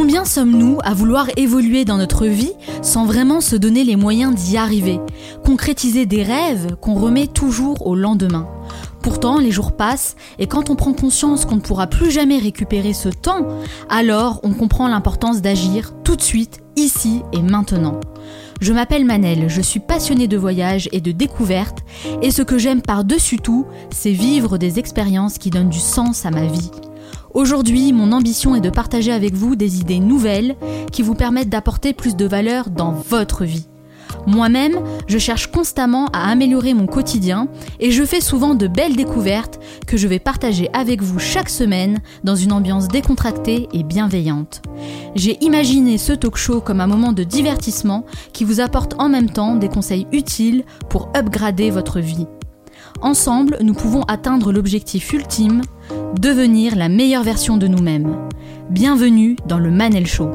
Combien sommes-nous à vouloir évoluer dans notre vie sans vraiment se donner les moyens d'y arriver Concrétiser des rêves qu'on remet toujours au lendemain. Pourtant, les jours passent et quand on prend conscience qu'on ne pourra plus jamais récupérer ce temps, alors on comprend l'importance d'agir tout de suite, ici et maintenant. Je m'appelle Manel, je suis passionnée de voyage et de découverte et ce que j'aime par-dessus tout, c'est vivre des expériences qui donnent du sens à ma vie. Aujourd'hui, mon ambition est de partager avec vous des idées nouvelles qui vous permettent d'apporter plus de valeur dans votre vie. Moi-même, je cherche constamment à améliorer mon quotidien et je fais souvent de belles découvertes que je vais partager avec vous chaque semaine dans une ambiance décontractée et bienveillante. J'ai imaginé ce talk show comme un moment de divertissement qui vous apporte en même temps des conseils utiles pour upgrader votre vie. Ensemble, nous pouvons atteindre l'objectif ultime, devenir la meilleure version de nous-mêmes. Bienvenue dans le Manel Show.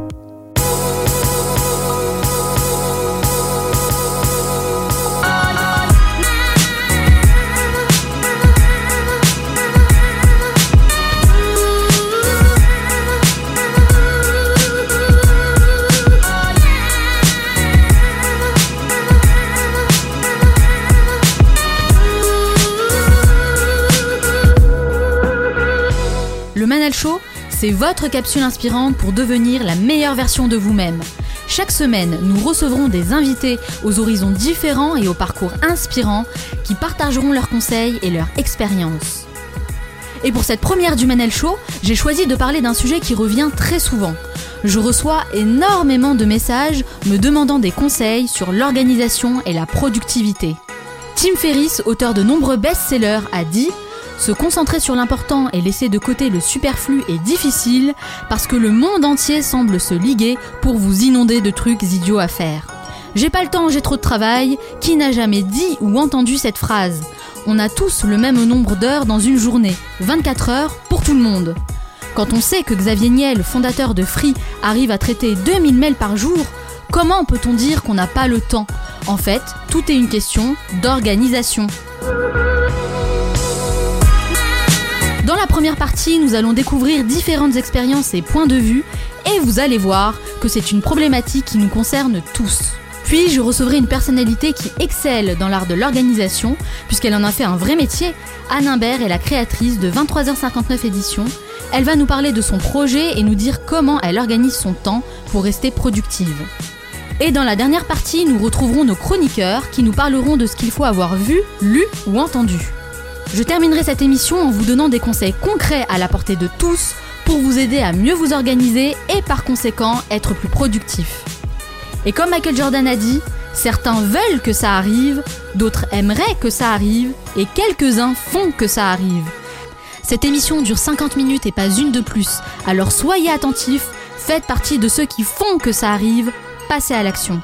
Show, c'est votre capsule inspirante pour devenir la meilleure version de vous-même. Chaque semaine, nous recevrons des invités aux horizons différents et aux parcours inspirants qui partageront leurs conseils et leurs expériences. Et pour cette première du Manel Show, j'ai choisi de parler d'un sujet qui revient très souvent. Je reçois énormément de messages me demandant des conseils sur l'organisation et la productivité. Tim Ferriss, auteur de nombreux best-sellers, a dit se concentrer sur l'important et laisser de côté le superflu est difficile parce que le monde entier semble se liguer pour vous inonder de trucs idiots à faire. J'ai pas le temps, j'ai trop de travail. Qui n'a jamais dit ou entendu cette phrase On a tous le même nombre d'heures dans une journée, 24 heures pour tout le monde. Quand on sait que Xavier Niel, fondateur de Free, arrive à traiter 2000 mails par jour, comment peut-on dire qu'on n'a pas le temps? En fait, tout est une question d'organisation. Dans la première partie, nous allons découvrir différentes expériences et points de vue, et vous allez voir que c'est une problématique qui nous concerne tous. Puis je recevrai une personnalité qui excelle dans l'art de l'organisation, puisqu'elle en a fait un vrai métier. Anne Imbert est la créatrice de 23h59 éditions. Elle va nous parler de son projet et nous dire comment elle organise son temps pour rester productive. Et dans la dernière partie, nous retrouverons nos chroniqueurs qui nous parleront de ce qu'il faut avoir vu, lu ou entendu. Je terminerai cette émission en vous donnant des conseils concrets à la portée de tous pour vous aider à mieux vous organiser et par conséquent être plus productif. Et comme Michael Jordan a dit, certains veulent que ça arrive, d'autres aimeraient que ça arrive, et quelques-uns font que ça arrive. Cette émission dure 50 minutes et pas une de plus, alors soyez attentifs, faites partie de ceux qui font que ça arrive, passez à l'action.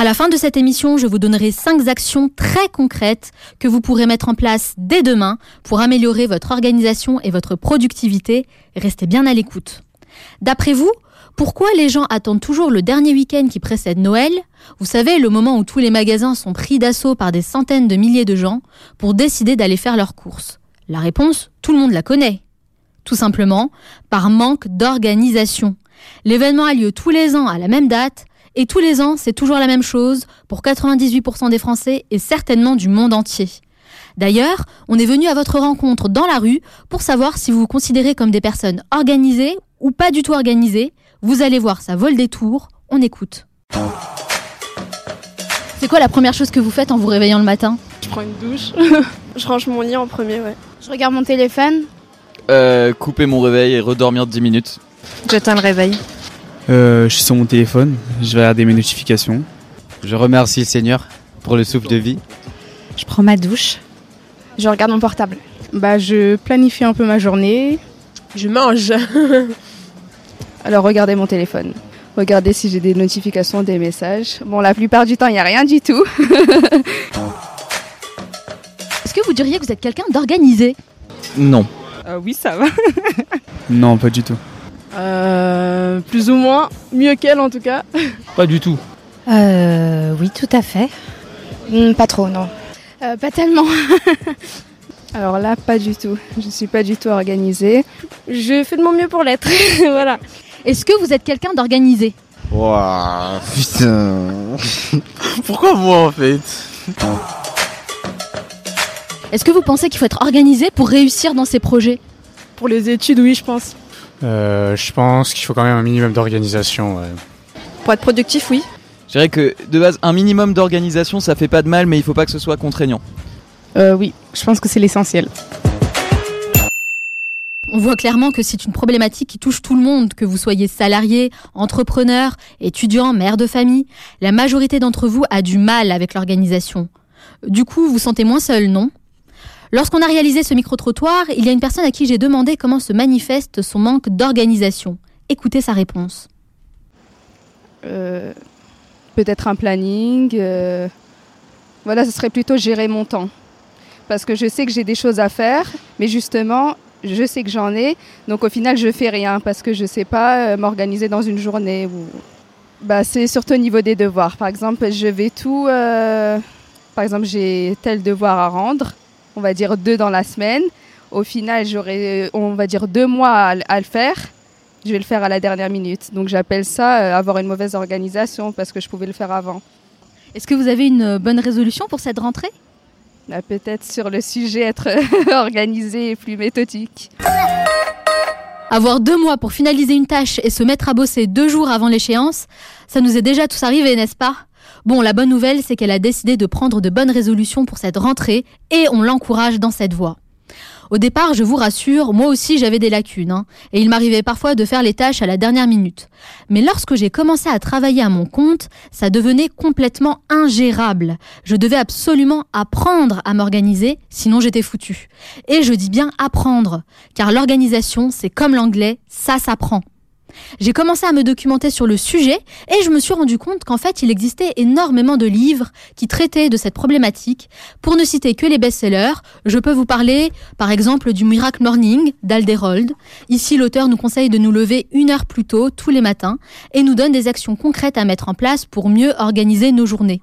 À la fin de cette émission, je vous donnerai 5 actions très concrètes que vous pourrez mettre en place dès demain pour améliorer votre organisation et votre productivité. Restez bien à l'écoute. D'après vous, pourquoi les gens attendent toujours le dernier week-end qui précède Noël? Vous savez, le moment où tous les magasins sont pris d'assaut par des centaines de milliers de gens pour décider d'aller faire leurs courses. La réponse, tout le monde la connaît. Tout simplement, par manque d'organisation. L'événement a lieu tous les ans à la même date, et tous les ans, c'est toujours la même chose pour 98% des Français et certainement du monde entier. D'ailleurs, on est venu à votre rencontre dans la rue pour savoir si vous vous considérez comme des personnes organisées ou pas du tout organisées. Vous allez voir, ça vole des tours. On écoute. C'est quoi la première chose que vous faites en vous réveillant le matin? Je prends une douche. je range mon lit en premier, ouais. Je regarde mon téléphone. Euh, couper mon réveil et redormir 10 minutes. J'attends le réveil. Euh, je suis sur mon téléphone, je vais regarder mes notifications. Je remercie le Seigneur pour le souffle de vie. Je prends ma douche. Je regarde mon portable. Bah, je planifie un peu ma journée. Je mange. Alors, regardez mon téléphone. Regardez si j'ai des notifications, des messages. Bon, la plupart du temps, il n'y a rien du tout. Est-ce que vous diriez que vous êtes quelqu'un d'organisé? Non. Euh, oui, ça va. Non, pas du tout. Euh, plus ou moins. Mieux qu'elle, en tout cas. Pas du tout. Euh, oui, tout à fait. Hmm, pas trop, non. Euh, pas tellement. Alors là, pas du tout. Je suis pas du tout organisée. Je fais de mon mieux pour l'être. voilà. Est-ce que vous êtes quelqu'un d'organisé? Waouh, putain. Pourquoi moi en fait? Est-ce que vous pensez qu'il faut être organisé pour réussir dans ses projets? Pour les études, oui, je pense. Euh, je pense qu'il faut quand même un minimum d'organisation. ouais. Pour être productif, oui. Je dirais que de base, un minimum d'organisation, ça fait pas de mal, mais il faut pas que ce soit contraignant. Euh, oui, je pense que c'est l'essentiel. On voit clairement que c'est une problématique qui touche tout le monde, que vous soyez salarié, entrepreneur, étudiant, mère de famille. La majorité d'entre vous a du mal avec l'organisation. Du coup, vous vous sentez moins seul, non? Lorsqu'on a réalisé ce micro-trottoir, il y a une personne à qui j'ai demandé comment se manifeste son manque d'organisation. Écoutez sa réponse. Euh, Peut-être un planning. euh, Voilà, ce serait plutôt gérer mon temps. Parce que je sais que j'ai des choses à faire, mais justement, je sais que j'en ai. Donc au final, je fais rien parce que je sais pas euh, m'organiser dans une journée. Ou... Bah, c'est surtout au niveau des devoirs. Par exemple, je vais tout. Par exemple, j'ai tel devoir à rendre. On va dire deux dans la semaine. Au final, j'aurai, euh, on va dire, deux mois à, à le faire. Je vais le faire à la dernière minute. Donc j'appelle ça euh, avoir une mauvaise organisation parce que je pouvais le faire avant. Est-ce que vous avez une bonne résolution pour cette rentrée? Là, Peut-être sur le sujet être organisé et plus méthodique. Avoir deux mois pour finaliser une tâche et se mettre à bosser deux jours avant l'échéance, ça nous est déjà tous arrivé, n'est-ce pas? Bon, la bonne nouvelle, c'est qu'elle a décidé de prendre de bonnes résolutions pour cette rentrée et on l'encourage dans cette voie. Au départ, je vous rassure, moi aussi j'avais des lacunes, hein, et il m'arrivait parfois de faire les tâches à la dernière minute. Mais lorsque j'ai commencé à travailler à mon compte, ça devenait complètement ingérable. Je devais absolument apprendre à m'organiser, sinon j'étais foutu. Et je dis bien apprendre, car l'organisation, c'est comme l'anglais, ça s'apprend. J'ai commencé à me documenter sur le sujet et je me suis rendu compte qu'en fait il existait énormément de livres qui traitaient de cette problématique. Pour ne citer que les best-sellers, je peux vous parler par exemple du Miracle Morning d'Alderold. Ici l'auteur nous conseille de nous lever une heure plus tôt tous les matins et nous donne des actions concrètes à mettre en place pour mieux organiser nos journées.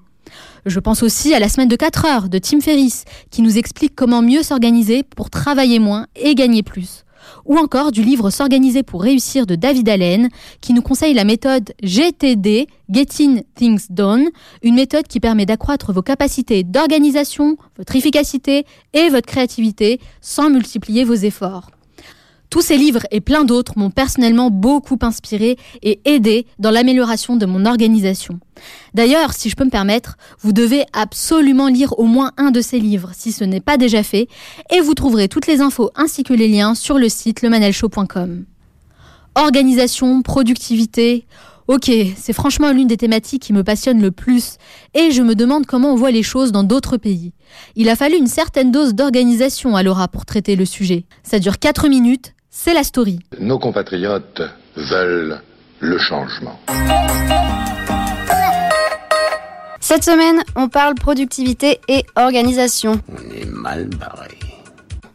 Je pense aussi à la semaine de 4 heures de Tim Ferriss qui nous explique comment mieux s'organiser pour travailler moins et gagner plus ou encore du livre S'organiser pour réussir de David Allen, qui nous conseille la méthode GTD, Getting Things Done, une méthode qui permet d'accroître vos capacités d'organisation, votre efficacité et votre créativité sans multiplier vos efforts. Tous ces livres et plein d'autres m'ont personnellement beaucoup inspiré et aidé dans l'amélioration de mon organisation. D'ailleurs, si je peux me permettre, vous devez absolument lire au moins un de ces livres si ce n'est pas déjà fait et vous trouverez toutes les infos ainsi que les liens sur le site lemanelshow.com. Organisation, productivité, ok, c'est franchement l'une des thématiques qui me passionne le plus et je me demande comment on voit les choses dans d'autres pays. Il a fallu une certaine dose d'organisation à Laura pour traiter le sujet. Ça dure 4 minutes, c'est la story. Nos compatriotes veulent le changement. Cette semaine, on parle productivité et organisation. On est mal barré.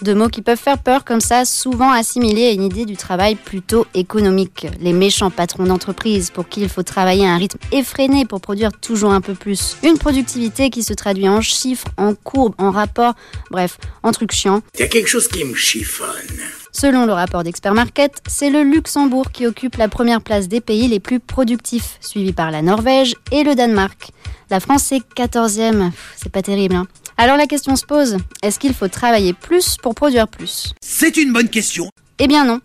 Deux mots qui peuvent faire peur comme ça, souvent assimilés à une idée du travail plutôt économique. Les méchants patrons d'entreprise pour qui il faut travailler à un rythme effréné pour produire toujours un peu plus. Une productivité qui se traduit en chiffres, en courbes, en rapports, bref, en trucs chiants. Il y a quelque chose qui me chiffonne. Selon le rapport d'Expert Market, c'est le Luxembourg qui occupe la première place des pays les plus productifs, suivi par la Norvège et le Danemark. La France est 14e, Pff, c'est pas terrible. Hein. Alors la question se pose, est-ce qu'il faut travailler plus pour produire plus? C'est une bonne question. Eh bien non.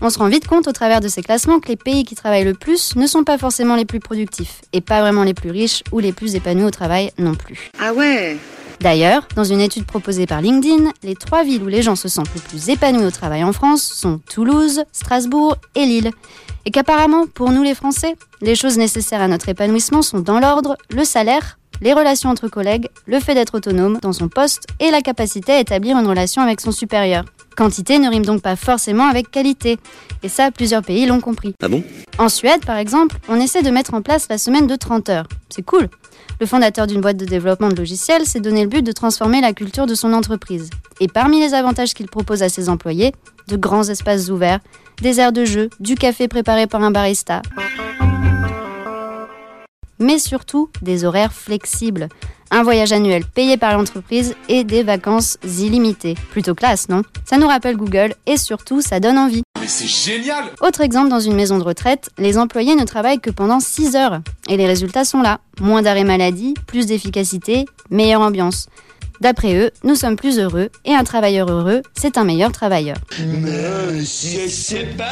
On se rend vite compte au travers de ces classements que les pays qui travaillent le plus ne sont pas forcément les plus productifs, et pas vraiment les plus riches ou les plus épanouis au travail non plus. Ah ouais? D'ailleurs, dans une étude proposée par LinkedIn, les trois villes où les gens se sentent le plus épanouis au travail en France sont Toulouse, Strasbourg et Lille. Et qu'apparemment, pour nous les Français, les choses nécessaires à notre épanouissement sont dans l'ordre le salaire, les relations entre collègues, le fait d'être autonome dans son poste et la capacité à établir une relation avec son supérieur. Quantité ne rime donc pas forcément avec qualité. Et ça, plusieurs pays l'ont compris. Ah bon? En Suède, par exemple, on essaie de mettre en place la semaine de 30 heures. C'est cool. Le fondateur d'une boîte de développement de logiciels s'est donné le but de transformer la culture de son entreprise. Et parmi les avantages qu'il propose à ses employés, de grands espaces ouverts, des aires de jeu, du café préparé par un barista, mais surtout des horaires flexibles. un voyage annuel payé par l'entreprise et des vacances illimitées. Plutôt classe, non? Ça nous rappelle Google et surtout, ça donne envie. Mais c'est génial Autre exemple, dans une maison de retraite, les employés ne travaillent que pendant 6 heures. Et les résultats sont là. Moins d'arrêt maladie, plus d'efficacité, meilleure ambiance. D'après eux, nous sommes plus heureux et un travailleur heureux, c'est un meilleur travailleur. Mais c'est pas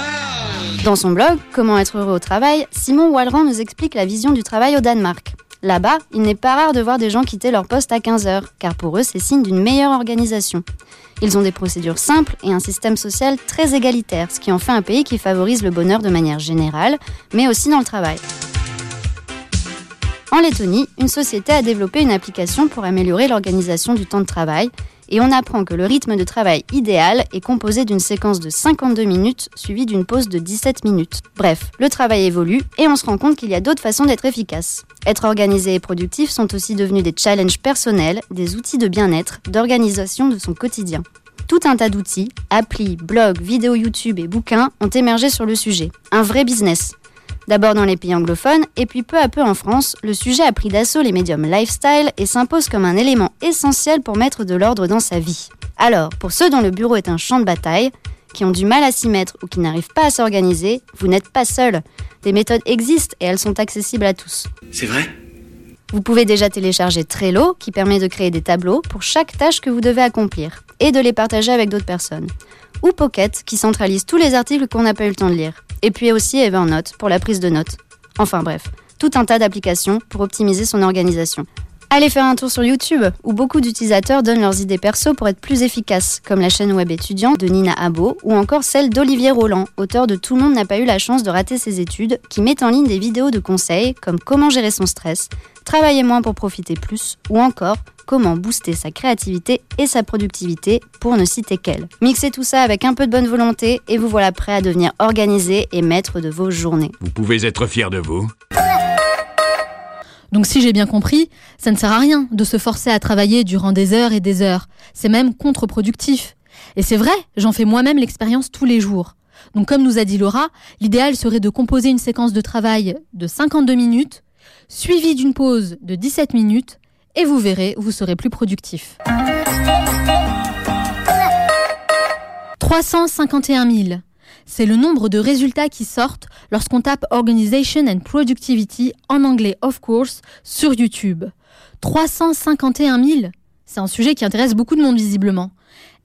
Dans son blog Comment être heureux au travail, Simon Wallerand nous explique la vision du travail au Danemark. Là-bas, il n'est pas rare de voir des gens quitter leur poste à 15 heures, car pour eux, c'est signe d'une meilleure organisation. Ils ont des procédures simples et un système social très égalitaire, ce qui en fait un pays qui favorise le bonheur de manière générale, mais aussi dans le travail. En Lettonie, une société a développé une application pour améliorer l'organisation du temps de travail et on apprend que le rythme de travail idéal est composé d'une séquence de 52 minutes suivie d'une pause de 17 minutes. Bref, le travail évolue et on se rend compte qu'il y a d'autres façons d'être efficace. Être organisé et productif sont aussi devenus des challenges personnels, des outils de bien-être, d'organisation de son quotidien. Tout un tas d'outils, applis, blogs, vidéos YouTube et bouquins ont émergé sur le sujet. Un vrai business. D'abord dans les pays anglophones, et puis peu à peu en France, le sujet a pris d'assaut les médiums lifestyle et s'impose comme un élément essentiel pour mettre de l'ordre dans sa vie. Alors, pour ceux dont le bureau est un champ de bataille, qui ont du mal à s'y mettre ou qui n'arrivent pas à s'organiser, vous n'êtes pas seul. Des méthodes existent et elles sont accessibles à tous. C'est vrai? Vous pouvez déjà télécharger Trello, qui permet de créer des tableaux pour chaque tâche que vous devez accomplir, et de les partager avec d'autres personnes. Ou Pocket, qui centralise tous les articles qu'on n'a pas eu le temps de lire. Et puis aussi Evernote pour la prise de notes. Enfin bref, tout un tas d'applications pour optimiser son organisation. Allez faire un tour sur YouTube, où beaucoup d'utilisateurs donnent leurs idées perso pour être plus efficaces, comme la chaîne web étudiant de Nina Abo, ou encore celle d'Olivier Roland, auteur de Tout le monde n'a pas eu la chance de rater ses études, qui met en ligne des vidéos de conseils comme comment gérer son stress, travailler moins pour profiter plus, ou encore comment booster sa créativité et sa productivité, pour ne citer qu'elle. Mixez tout ça avec un peu de bonne volonté et vous voilà prêt à devenir organisé et maître de vos journées. Vous pouvez être fier de vous. Donc si j'ai bien compris, ça ne sert à rien de se forcer à travailler durant des heures et des heures. C'est même contre-productif. Et c'est vrai, j'en fais moi-même l'expérience tous les jours. Donc comme nous a dit Laura, l'idéal serait de composer une séquence de travail de 52 minutes, suivie d'une pause de 17 minutes, et vous verrez, vous serez plus productif. 351 000. C'est le nombre de résultats qui sortent lorsqu'on tape Organization and Productivity en anglais, of course, sur YouTube. 351 000 C'est un sujet qui intéresse beaucoup de monde visiblement.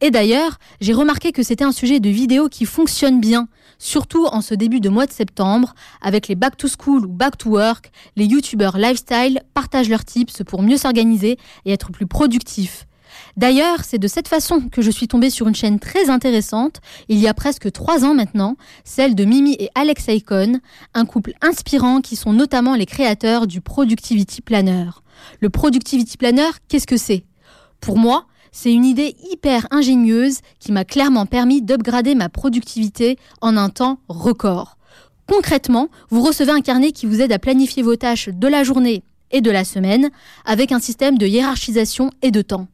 Et d'ailleurs, j'ai remarqué que c'était un sujet de vidéo qui fonctionne bien, surtout en ce début de mois de septembre, avec les back to school ou back to work, les youtubeurs lifestyle partagent leurs tips pour mieux s'organiser et être plus productifs. D'ailleurs, c'est de cette façon que je suis tombée sur une chaîne très intéressante, il y a presque trois ans maintenant, celle de Mimi et Alex Icon, un couple inspirant qui sont notamment les créateurs du Productivity Planner. Le Productivity Planner, qu'est-ce que c'est? Pour moi, c'est une idée hyper ingénieuse qui m'a clairement permis d'upgrader ma productivité en un temps record. Concrètement, vous recevez un carnet qui vous aide à planifier vos tâches de la journée et de la semaine avec un système de hiérarchisation et de temps.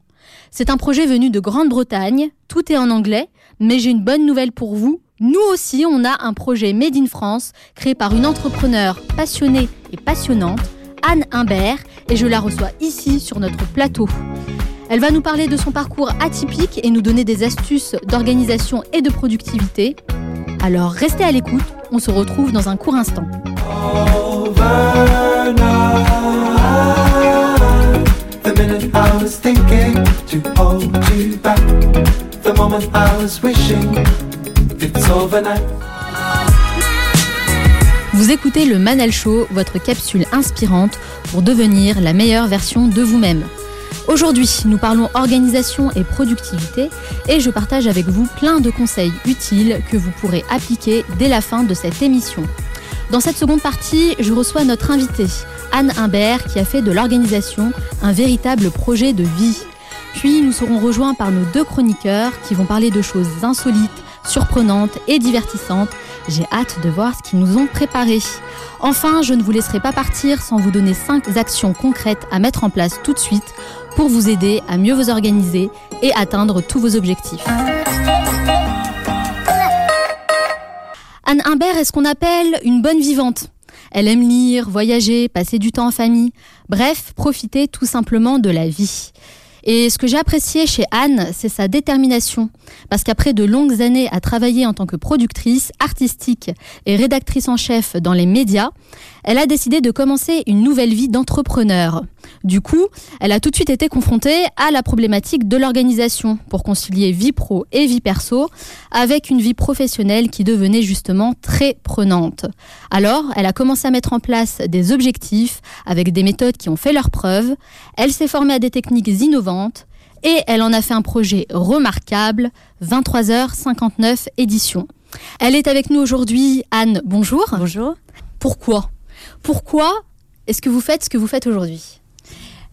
C'est un projet venu de Grande-Bretagne, tout est en anglais, mais j'ai une bonne nouvelle pour vous. Nous aussi, on a un projet Made in France, créé par une entrepreneure passionnée et passionnante, Anne Imbert, et je la reçois ici sur notre plateau. Elle va nous parler de son parcours atypique et nous donner des astuces d'organisation et de productivité. Alors restez à l'écoute, on se retrouve dans un court instant. Vous écoutez le Manal Show, votre capsule inspirante pour devenir la meilleure version de vous-même. Aujourd'hui, nous parlons organisation et productivité et je partage avec vous plein de conseils utiles que vous pourrez appliquer dès la fin de cette émission. Dans cette seconde partie, je reçois notre invitée, Anne Imbert, qui a fait de l'organisation un véritable projet de vie. Puis nous serons rejoints par nos deux chroniqueurs qui vont parler de choses insolites, surprenantes et divertissantes. J'ai hâte de voir ce qu'ils nous ont préparé. Enfin, je ne vous laisserai pas partir sans vous donner 5 actions concrètes à mettre en place tout de suite pour vous aider à mieux vous organiser et atteindre tous vos objectifs. Anne Imbert est ce qu'on appelle une bonne vivante. Elle aime lire, voyager, passer du temps en famille. Bref, profiter tout simplement de la vie. Et ce que j'ai apprécié chez Anne, c'est sa détermination. Parce qu'après de longues années à travailler en tant que productrice, artistique et rédactrice en chef dans les médias, elle a décidé de commencer une nouvelle vie d'entrepreneur. Du coup, elle a tout de suite été confrontée à la problématique de l'organisation pour concilier vie pro et vie perso avec une vie professionnelle qui devenait justement très prenante. Alors, elle a commencé à mettre en place des objectifs avec des méthodes qui ont fait leurs preuves. Elle s'est formée à des techniques innovantes et elle en a fait un projet remarquable, 23h59 édition. Elle est avec nous aujourd'hui. Anne, bonjour. Bonjour. Pourquoi? Pourquoi est-ce que vous faites ce que vous faites aujourd'hui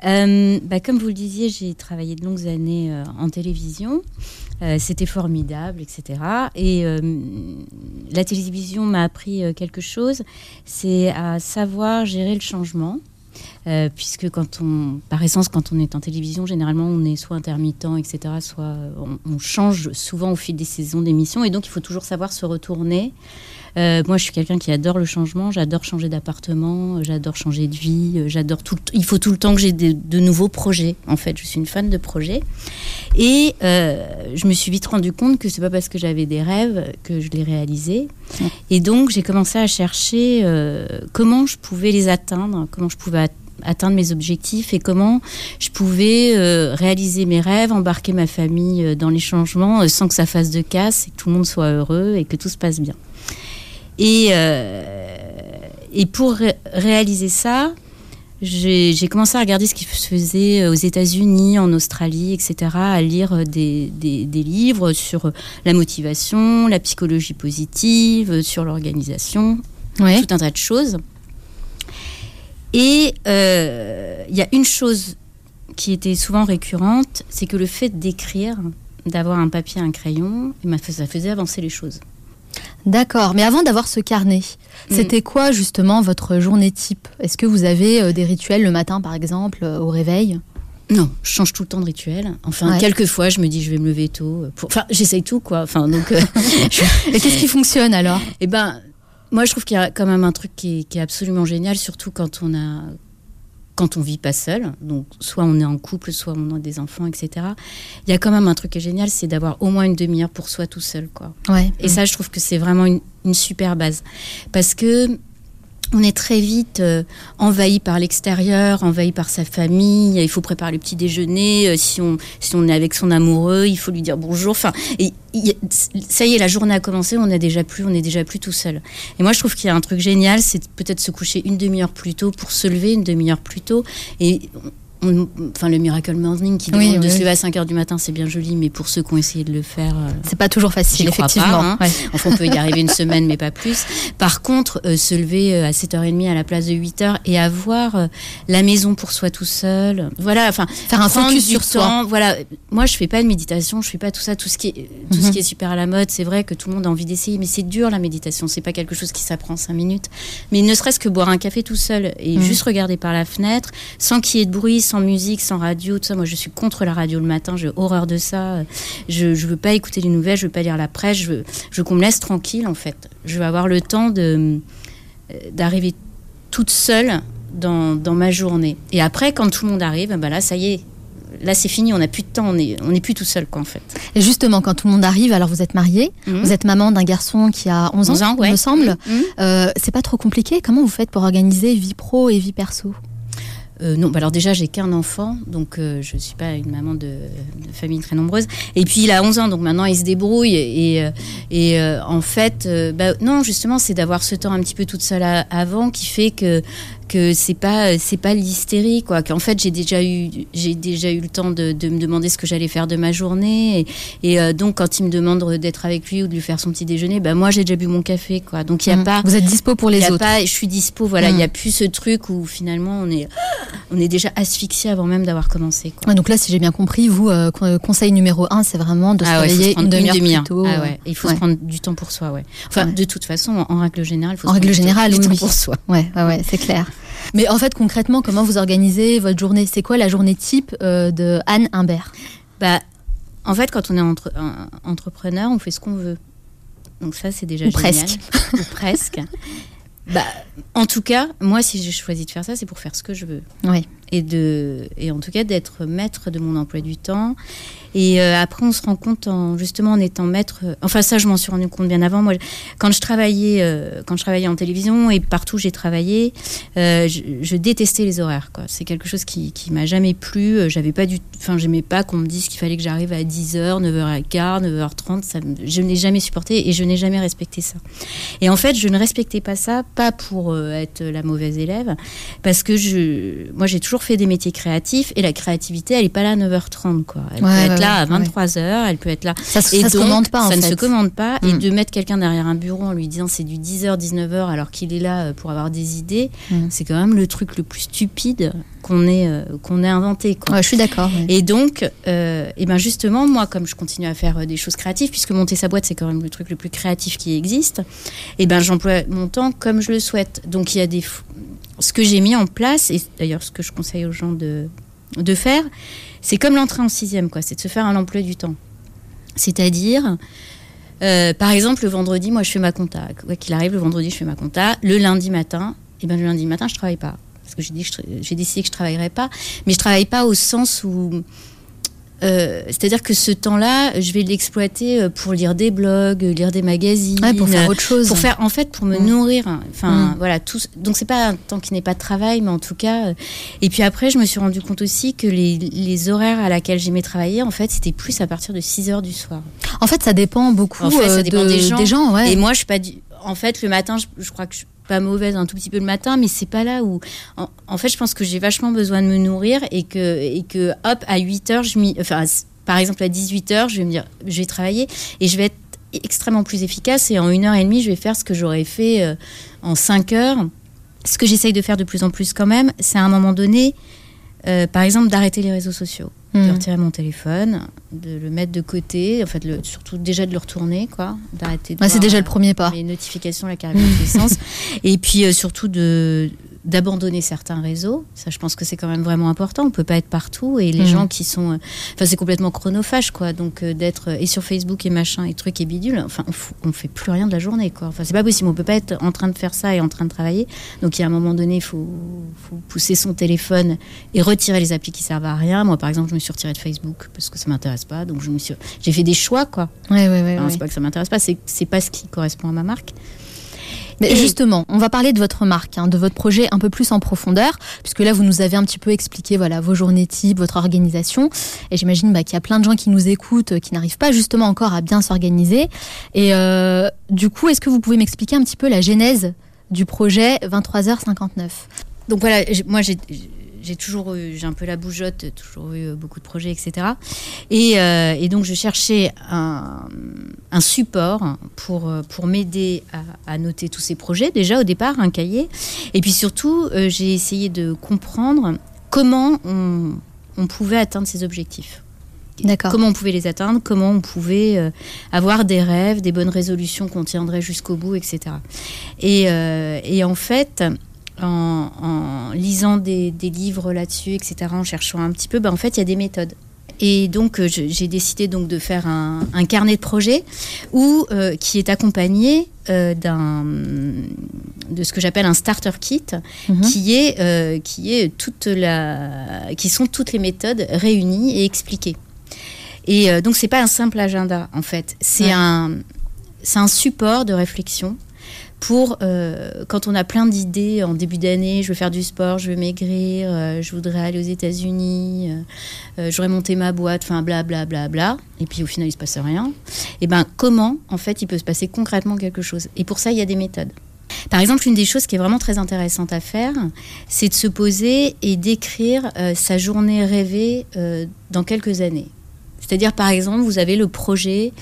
euh, bah, Comme vous le disiez, j'ai travaillé de longues années euh, en télévision. Euh, C'était formidable, etc. Et la télévision m'a appris quelque chose, c'est à savoir gérer le changement. Puisque quand on, par essence, quand on est en télévision, généralement, on est soit intermittent, etc., soit on, on change souvent au fil des saisons d'émissions, et donc il faut toujours savoir se retourner. Euh, moi, je suis quelqu'un qui adore le changement, j'adore changer d'appartement, j'adore changer de vie, euh, j'adore tout. Il faut tout le temps que j'ai de, de nouveaux projets. En fait, je suis une fan de projets, et euh, je me suis vite rendu compte que c'est pas parce que j'avais des rêves que je les réalisais. Et donc, j'ai commencé à chercher euh, comment je pouvais les atteindre, comment je pouvais at- atteindre mes objectifs et comment je pouvais euh, réaliser mes rêves, embarquer ma famille euh, dans les changements euh, sans que ça fasse de casse et que tout le monde soit heureux et que tout se passe bien. Et, euh, et pour ré- réaliser ça, j'ai commencé à regarder ce qui se faisait euh, aux États-Unis, en Australie, etc., à lire euh, des, des- des livres sur la motivation, la psychologie positive, sur l'organisation, tout un tas de choses. Et euh, il y a une chose qui était souvent récurrente, c'est que le fait d'écrire, d'avoir un papier, un crayon, eh ben, ça faisait avancer les choses. D'accord, mais avant d'avoir ce carnet, c'était quoi justement votre journée type? Est-ce que vous avez euh, des rituels le matin par exemple, euh, au réveil? Non, je change tout le temps de rituel. Enfin, Ouais. quelquefois, je me dis, je vais me lever tôt. euh, Pour... Enfin, j'essaye tout, quoi. Enfin, donc. euh, Et qu'est-ce qui fonctionne alors? Eh ben, moi, je trouve qu'il y a quand même un truc qui est, qui est absolument génial, surtout quand on a. Quand on vit pas seul, donc soit on est en couple, soit on a des enfants, etc. Il y a quand même un truc qui est génial, c'est d'avoir au moins une demi-heure pour soi tout seul, quoi. Ouais. Et ça, je trouve que c'est vraiment une, une super base. Parce que on est très vite euh, envahi par l'extérieur, envahi par sa famille. Il faut préparer le petit déjeuner. euh, si, on, si on est avec son amoureux, il faut lui dire bonjour. Enfin, et, ça y est, la journée a commencé. On n'est déjà plus, on est déjà plus tout seul. Et moi, je trouve qu'il y a un truc génial, c'est peut-être se coucher une demi-heure plus tôt pour se lever une demi-heure plus tôt. Et enfin, le miracle morning qui Oui, demande de oui, se oui. lever à 5 heures du matin, c'est bien joli, mais pour ceux qui ont essayé de le faire, euh, C'est pas toujours facile, effectivement. pas, hein. Ouais. Enfin, on peut y arriver une semaine, mais pas plus. Par contre, euh, se lever euh, à 7h30 à la place de 8h et avoir euh, la maison pour soi tout seul. Voilà, enfin. Faire un focus sur soi. temps, Voilà. Moi, je fais pas de méditation, je fais pas tout ça, tout ce qui est, tout ce Mhm. qui est super à la mode. C'est vrai que tout le monde a envie d'essayer, mais c'est dur la méditation. C'est pas quelque chose qui s'apprend en 5 minutes. Mais ne serait-ce que boire un café tout seul et Mhm. juste regarder par la fenêtre, sans qu'il y ait de bruit, sans musique, sans radio, tout ça. Moi, je suis contre la radio le matin, j'ai horreur de ça. Je, je veux pas écouter les nouvelles, je veux pas lire la presse, je veux, je qu'on me laisse tranquille en fait. Je veux avoir le temps de euh, d'arriver toute seule dans, dans ma journée. Et après, quand tout le monde arrive, bah là, ça y est. Là, c'est fini, on n'a plus de temps, on est, on est plus tout seul, quoi, en fait. Et justement, quand tout le monde arrive, alors vous êtes mariée, Mhm. vous êtes maman d'un garçon qui a 11 ans, 11 ans, il me semble. Mhm. Euh, c'est pas trop compliqué Comment vous faites pour organiser vie pro et vie perso? Euh, non, bah alors déjà, j'ai qu'un enfant, donc euh, je ne suis pas une maman de, famille très nombreuse. Et puis, il a 11 ans, donc maintenant, il se débrouille. Et, euh, en fait, bah, non, justement, c'est d'avoir ce temps un petit peu toute seule avant qui fait que que c'est pas c'est pas l'hystérie quoi qu'en fait j'ai déjà eu j'ai déjà eu le temps de, de me demander ce que j'allais faire de ma journée et, et, euh, donc quand il me demande d'être avec lui ou de lui faire son petit déjeuner bah moi j'ai déjà bu mon café quoi donc il y a Mhm. pas Vous êtes dispo pour les il y a autres. pas- je suis dispo voilà il Mhm. y a plus ce truc où finalement on est on est déjà asphyxié avant même d'avoir commencé quoi Ouais, donc là, si j'ai bien compris, vous, euh, con- conseil numéro un, c'est vraiment de se Ah ouais, se une demi-heure tôt. Ah euh, ouais, il faut se prendre du temps pour soi, ouais. Enfin, de toute façon, en, règle générale, il faut En règle générale, du oui. temps oui. pour soi. Ouais, ouais, ouais, c'est clair. Mais en fait, concrètement, comment vous organisez votre journée? C'est quoi la journée type euh, de Anne Imbert? Bah, en fait, quand on est entre- un- entrepreneur, on fait ce qu'on veut. Donc ça, c'est déjà Ou génial. presque. Ou presque. Bah, en tout cas, moi, si j'ai choisi de faire ça, c'est pour faire ce que je veux. Oui. Et, de, et en tout cas, d'être maître de mon emploi du temps. Et euh, après, on se rend compte, en, justement, en étant maître. euh, enfin, ça, je m'en suis rendu compte bien avant. Moi, quand je travaillais, euh, quand je travaillais en télévision et partout où j'ai travaillé, euh, je, je détestais les horaires. Quoi. C'est quelque chose qui, qui m'a jamais plu. Euh, J'avais pas du, enfin, j'aimais pas qu'on me dise qu'il fallait que j'arrive à 10h, 9h15, 9h30. Ça, je n'ai jamais supporté et je n'ai jamais respecté ça. Et en fait, je ne respectais pas ça, pas pour être la mauvaise élève, parce que je, moi, j'ai toujours fait des métiers créatifs et la créativité, elle est pas là à 9h30, quoi. Elle Ouais, être là à ouais, 23h, elle peut être là. Ça, se- et ça se commande pas, en Ça ne se commande pas. Et Mm. de mettre quelqu'un derrière un bureau en lui disant c'est du 10h, 19h, alors qu'il est là euh, pour avoir des idées, Mm. c'est quand même le truc le plus stupide qu'on ait, euh, qu'on ait inventé, quoi. Ouais, je suis d'accord. Et donc, euh, et ben justement, moi, comme je continue à faire euh, des choses créatives, puisque monter sa boîte, c'est quand même le truc le plus créatif qui existe, et ben j'emploie mon temps comme je le souhaite. Donc, il y a des. Ce que j'ai mis en place, et d'ailleurs ce que je conseille aux gens de, de faire, c'est comme l'entrée en sixième, quoi. C'est de se faire un emploi du temps. C'est-à-dire. euh, par exemple, le vendredi, moi, je fais ma compta. Quoi qu'il arrive, le vendredi, je fais ma compta. Le lundi matin, et ben le lundi matin, je travaille pas parce que j'ai décidé que je travaillerais pas, mais je travaille pas au sens où euh, c'est-à-dire que ce temps-là, je vais l'exploiter euh, pour lire des blogs, euh, lire des magazines, Ouais, pour faire autre chose. pour faire en fait pour me Mm. nourrir. Enfin Mm. voilà tout. Donc c'est pas un temps qui n'est pas de travail, mais en tout cas. Et puis après, je me suis rendu compte aussi que les, les horaires à laquelle j'aimais travailler, en fait, c'était plus à partir de 6 heures du soir. En fait, ça dépend beaucoup En fait, ça dépend de- des gens. ouais. Et moi, je suis pas du... En fait, le matin, je, je crois que je pas mauvaise un tout petit peu le matin, mais c'est pas là où. En, fait, je pense que j'ai vachement besoin de me nourrir et que, et que hop, à 8 heures, je m'y. Enfin, par exemple, à 18 heures, je vais me dire, je vais travailler et je vais être extrêmement plus efficace et en une heure et demie, je vais faire ce que j'aurais fait euh, en 5 heures. Ce que j'essaye de faire de plus en plus quand même, c'est à un moment donné, euh, par exemple, d'arrêter les réseaux sociaux de retirer mon téléphone, de le mettre de côté, en fait, le- surtout déjà de le retourner, quoi, d'arrêter de Ouais, c'est déjà euh, le premier pas. les notifications, la carrière de sens, et puis euh, surtout de d'abandonner certains réseaux. Ça, je pense que c'est quand même vraiment important. On peut pas être partout et les Mhm. gens qui sont, euh, enfin, c'est complètement chronophage, quoi. Donc euh, d'être euh, et sur Facebook et machin et trucs et bidules. Enfin, on, on fait plus rien de la journée, quoi. Enfin, c'est pas possible. On peut pas être en train de faire ça et en train de travailler. Donc il y a un moment donné, il faut, faut pousser son téléphone et retirer les applis qui servent à rien. Moi, par exemple, je me suis retirée de Facebook parce que ça m'intéresse pas. Donc je me suis, j'ai fait des choix, quoi. Ouais, ouais, ouais, Enfin. C'est pas que ça m'intéresse pas, c'est pas ce qui correspond à ma marque. Mais justement, on va parler de votre marque, hein, de votre projet un peu plus en profondeur, puisque là, vous nous avez un petit peu expliqué voilà, vos journées types, votre organisation. Et j'imagine bah, qu'il y a plein de gens qui nous écoutent, euh, qui n'arrivent pas justement encore à bien s'organiser. Et euh, du coup, est-ce que vous pouvez m'expliquer un petit peu la genèse du projet 23h59 Donc voilà, moi j'ai j'ai toujours eu, j'ai un peu la bougeotte, toujours eu euh, beaucoup de projets, etc. Et, euh, et donc je cherchais un, un support pour, euh, pour m'aider à, à noter tous ces projets. Déjà au départ, un cahier. Et puis surtout, euh, j'ai essayé de comprendre comment on, on pouvait atteindre ces objectifs. D'accord. Comment on pouvait les atteindre, comment on pouvait euh, avoir des rêves, des bonnes résolutions qu'on tiendrait jusqu'au bout, etc. Et, euh, et en fait, en, en lisant des, des livres là-dessus, etc., en cherchant un petit peu, ben, en fait, il y a des méthodes. Et donc, euh, j'ai décidé donc de faire un, un carnet de projet où, euh, qui est accompagné euh, d'un de ce que j'appelle un starter kit, Mhm. qui est euh, qui est toute la qui sont toutes les méthodes réunies et expliquées. Et donc c'est pas un simple agenda en fait, c'est Ouais. un c'est un support de réflexion pour euh, quand on a plein d'idées en début d'année, je veux faire du sport, je veux maigrir, euh, je voudrais aller aux États-Unis, euh, j'aurais monté ma boîte, enfin bla bla bla bla, et puis au final il se passe rien. Et ben comment en fait il peut se passer concrètement quelque chose? Et pour ça il y a des méthodes. Par exemple, une des choses qui est vraiment très intéressante à faire, c'est de se poser et d'écrire sa journée rêvée dans quelques années. C'est-à-dire, par exemple, vous avez le projet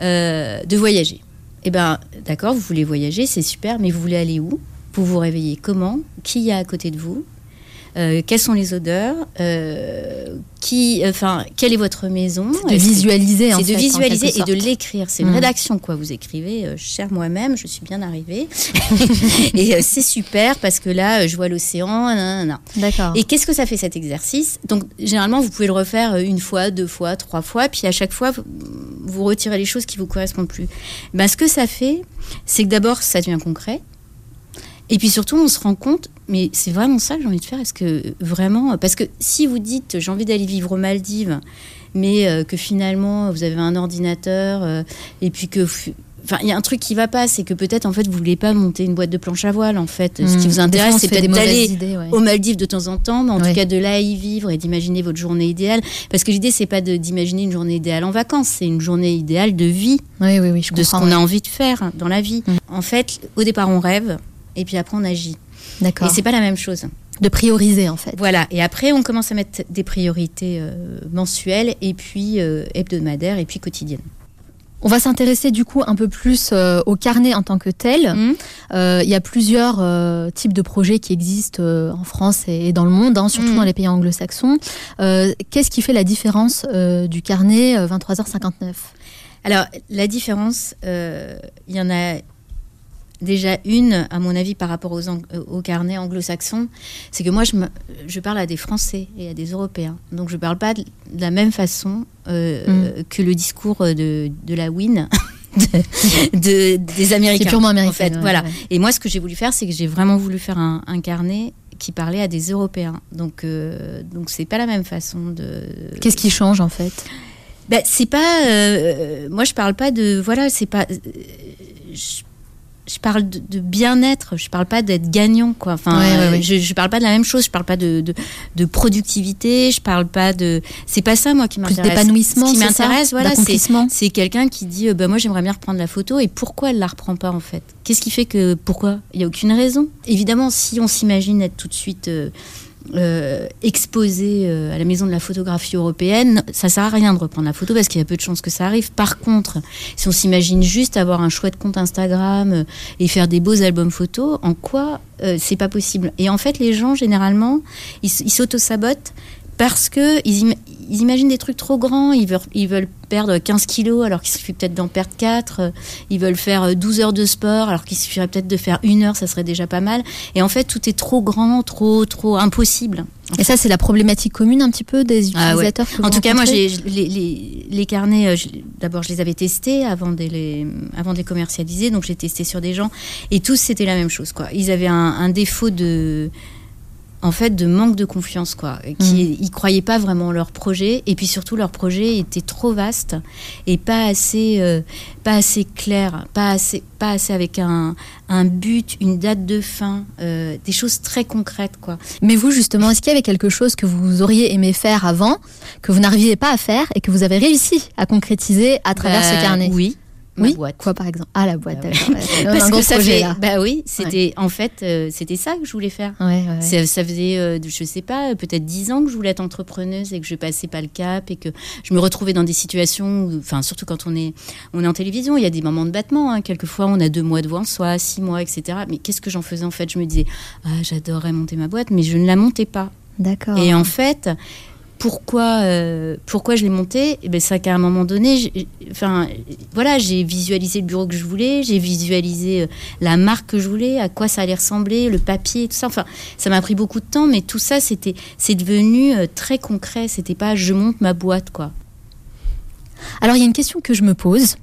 de voyager. Eh ben, d'accord, vous voulez voyager, c'est super, mais vous voulez aller où? Vous vous réveillez comment? Qui y a à côté de vous? Euh, Quelles sont les odeurs Euh, Qui, enfin, quelle est votre maison? De visualiser, C'est de fait, visualiser et de l'écrire. C'est une Mm. rédaction, quoi. Vous écrivez, euh, cher moi-même, je suis bien arrivée. et euh, c'est super parce que là, je vois l'océan. D'accord. Et qu'est-ce que ça fait cet exercice? Donc, généralement, vous pouvez le refaire une fois, deux fois, trois fois, puis à chaque fois, vous, vous retirez les choses qui vous correspondent plus. Ben, ce que ça fait, c'est que d'abord, ça devient concret. Et puis surtout, on se rend compte, mais c'est vraiment ça que j'ai envie de faire. Est-ce que vraiment, parce que si vous dites j'ai envie d'aller vivre aux Maldives, mais euh, que finalement vous avez un ordinateur euh, et puis que Enfin, il y a un truc qui va pas, c'est que peut-être en fait vous voulez pas monter une boîte de planche à voile. En fait, ce qui Mmh. vous intéresse, c'est peut-être d'aller ouais. aux Maldives de temps en temps, mais en Ouais. tout cas de là y vivre et d'imaginer votre journée idéale. Parce que l'idée, c'est pas d'imaginer une journée idéale en vacances, c'est une journée idéale de vie, Oui, oui, oui, je de ce qu'on a envie de faire dans la vie. En fait, au départ, on rêve et puis après, on agit. D'accord. Et c'est pas la même chose. De prioriser en fait. Voilà. Et après, on commence à mettre des priorités euh, mensuelles et puis euh, hebdomadaires et puis quotidiennes. On va s'intéresser du coup un peu plus euh, au carnet en tant que tel. Mmh. Euh, Il y a plusieurs euh, types de projets qui existent en France et, et dans le monde, hein, surtout Mhm. dans les pays anglo-saxons. Qu'est-ce qui fait la différence du carnet euh, 23h59 Alors, la différence, il y en a déjà une, à mon avis, par rapport aux, euh, aux carnets anglo-saxons, c'est que moi, je, me- je parle à des Français et à des Européens. Donc, je ne parle pas de, de la même façon euh, Mm. euh, que le discours de, de la WIN. de- de- des Américains. C'est purement américain, En fait, ouais, voilà. ouais. Et moi, ce que j'ai voulu faire, c'est que j'ai vraiment voulu faire un, un carnet qui parlait à des Européens. Donc, euh, donc c'est pas la même façon de. Qu'est-ce qui change en fait? Ben, c'est pas. euh, moi, je parle pas de. Voilà, c'est pas. euh, je, je parle de, de bien-être. Je parle pas d'être gagnant, quoi. Enfin, Ouais, ouais, ouais. Je, je parle pas de la même chose. Je parle pas de, de, de productivité. Je parle pas de. C'est pas ça, moi, qui Plus m'intéresse. d'épanouissement, Ce qui m'intéresse, voilà, c'est quelqu'un qui dit euh, bah, moi j'aimerais bien reprendre la photo et pourquoi elle la reprend pas en fait? Qu'est-ce qui fait que pourquoi? Il y a aucune raison. Évidemment, si on s'imagine être tout de suite euh, euh, exposé euh, à la maison de la photographie européenne, ça sert à rien de reprendre la photo parce qu'il y a peu de chances que ça arrive. Par contre, si on s'imagine juste avoir un chouette compte Instagram euh, et faire des beaux albums photos, en quoi c'est pas possible? Et en fait, les gens généralement, ils s'auto-sabotent parce que ils, im- ils imaginent des trucs trop grands, ils veulent, ils veulent perdre 15 kilos alors qu'il suffit peut-être d'en perdre 4, euh, ils veulent faire euh, 12 heures de sport alors qu'il suffirait peut-être de faire une heure, ça serait déjà pas mal. Et en fait, tout est trop grand, trop, trop impossible. Et ça, c'est la problématique commune un petit peu des Ah ouais. utilisateurs En tout cas, moi, j'ai les, les, les carnets. euh, D'abord, je les avais testés avant de les, avant de les commercialiser. Donc, j'ai testé sur des gens et tous c'était la même chose. Quoi. Ils avaient un, un défaut de en fait de manque de confiance quoi. Qui ils croyaient pas vraiment en leur projet. Et puis surtout leur projet était trop vaste et pas assez euh, pas assez clair pas assez pas assez avec un, un but une date de fin euh, des choses très concrètes quoi. Mais vous, justement, est-ce qu'il y avait quelque chose que vous auriez aimé faire avant, que vous n'arriviez pas à faire et que vous avez réussi à concrétiser à travers Bah, ce carnet? oui ma Oui. boîte. Quoi, par exemple? Ah, la boîte. Ouais, un Parce que ça fait, là. bah oui, c'était en fait, euh, c'était ça que je voulais faire. Ouais. Ça, ça faisait, euh, je sais pas, peut-être dix ans que je voulais être entrepreneuse et que je passais pas le cap et que je me retrouvais dans des situations, enfin surtout quand on est, on est en télévision, il y a des moments de battement. Hein. Quelquefois, on a deux mois devant soi, six mois, etc. Mais qu'est-ce que j'en faisais en fait? Je me disais, ah, j'adorerais monter ma boîte, mais je ne la montais pas. D'accord. Et en fait, pourquoi, euh, pourquoi je l'ai monté eh ben, C'est qu'à un moment donné, enfin, voilà, j'ai visualisé le bureau que je voulais, j'ai visualisé euh, la marque que je voulais, à quoi ça allait ressembler, le papier, tout ça. Ça m'a pris beaucoup de temps, mais tout ça, c'était, c'est devenu euh, très concret. C'était pas je monte ma boîte, quoi. Alors, il y a une question que je me pose.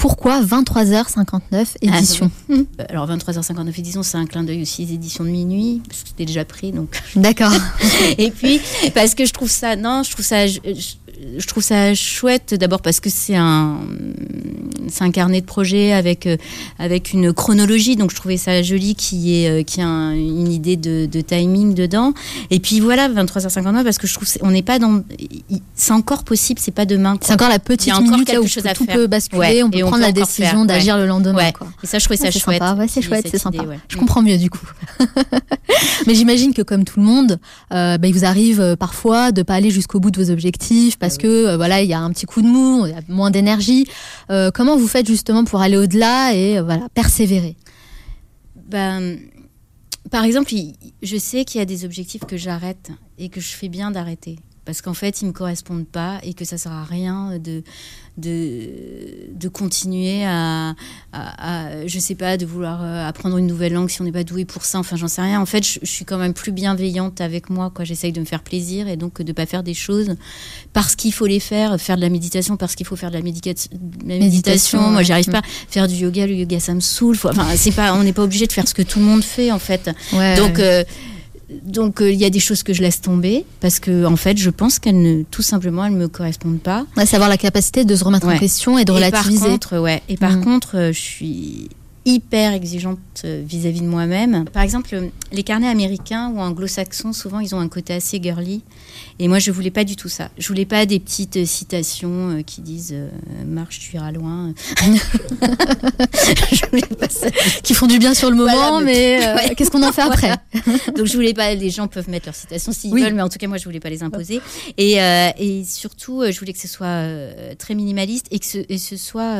Pourquoi 23h59 édition Ah, oui. Alors 23h59 édition, c'est un clin d'œil aussi aux éditions de minuit, parce que c'était déjà pris, donc. D'accord. Et puis parce que je trouve ça, non, je trouve ça, je, je- trouve ça chouette. D'abord parce que c'est un, un carnet de projet avec euh, avec une chronologie, donc je trouvais ça joli qui est qui a un- une idée de, de timing dedans. Et puis voilà 23h59 parce que je trouve on n'est pas dans, c'est encore possible, c'est pas demain. C'est encore la petite a encore minute là où chose à tout faire. peut basculer, Ouais, on peut prendre la décision d'agir ouais. le lendemain. Ouais. quoi. Et ça, je trouvais ça c'est chouette. c'est chouette, c'est sympa. idée. Je comprends mieux du coup. Mais j'imagine que comme tout le monde, euh, bah, il vous arrive euh, parfois de pas aller jusqu'au bout de vos objectifs parce que euh, voilà, il y a un petit coup de mou, il y a moins d'énergie. Euh, comment vous faites justement pour aller au-delà et euh, voilà persévérer? Ben, par exemple, je sais qu'il y a des objectifs que j'arrête et que je fais bien d'arrêter. parce qu'en fait, ils me correspondent pas et que ça sert à rien de de, de continuer à, à, à, je sais pas, de vouloir euh, apprendre une nouvelle langue si on n'est pas doué pour ça. Enfin, j'en sais rien. En fait, je, je suis quand même plus bienveillante avec moi. Quoi, j'essaye de me faire plaisir et donc de pas faire des choses parce qu'il faut les faire. Faire de la méditation parce qu'il faut faire de la, médica- de la méditation. Méditation, Moi, ouais. j'arrive Mm. pas. Faire du yoga, le yoga, ça me saoule. Enfin, c'est pas, on n'est pas obligé de faire ce que tout le monde fait en fait. Ouais. Donc euh, donc euh, il y a des choses que je laisse tomber parce que en fait je pense qu'elles ne tout simplement elles me correspondent pas. Ouais, c'est avoir la capacité de se remettre en question et de relativiser. par contre, ouais. Et par Mm. contre, euh, je suis hyper exigeante euh, vis-à-vis de moi-même. Par exemple, euh, les carnets américains ou anglo-saxons, souvent, ils ont un côté assez girly. Et moi, je voulais pas du tout ça. Je voulais pas des petites euh, citations qui disent marche, tu iras loin. je voulais pas ça. qui font du bien sur le moment, Voilà, mais euh, Ouais. qu'est-ce qu'on en fait après? Donc je voulais pas, les gens peuvent mettre leurs citations s'ils Oui. veulent, mais en tout cas moi je voulais pas les imposer. Et, euh, et surtout, je voulais que ce soit euh, très minimaliste et que ce, et ce soit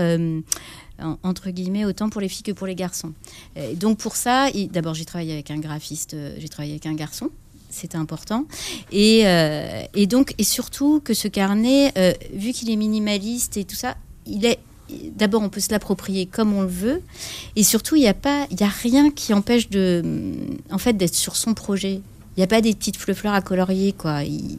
entre guillemets autant pour les filles que pour les garçons. Et donc pour ça, d'abord j'ai travaillé avec un graphiste, euh, j'ai travaillé avec un garçon. C'était important. Et, euh, donc, et surtout que ce carnet, euh, vu qu'il est minimaliste et tout ça, il est. D'abord, on peut se l'approprier comme on le veut, et surtout, il n'y a pas, il a rien qui empêche de, en fait, d'être sur son projet. Il n'y a pas des petites fleurs à colorier, quoi. Il-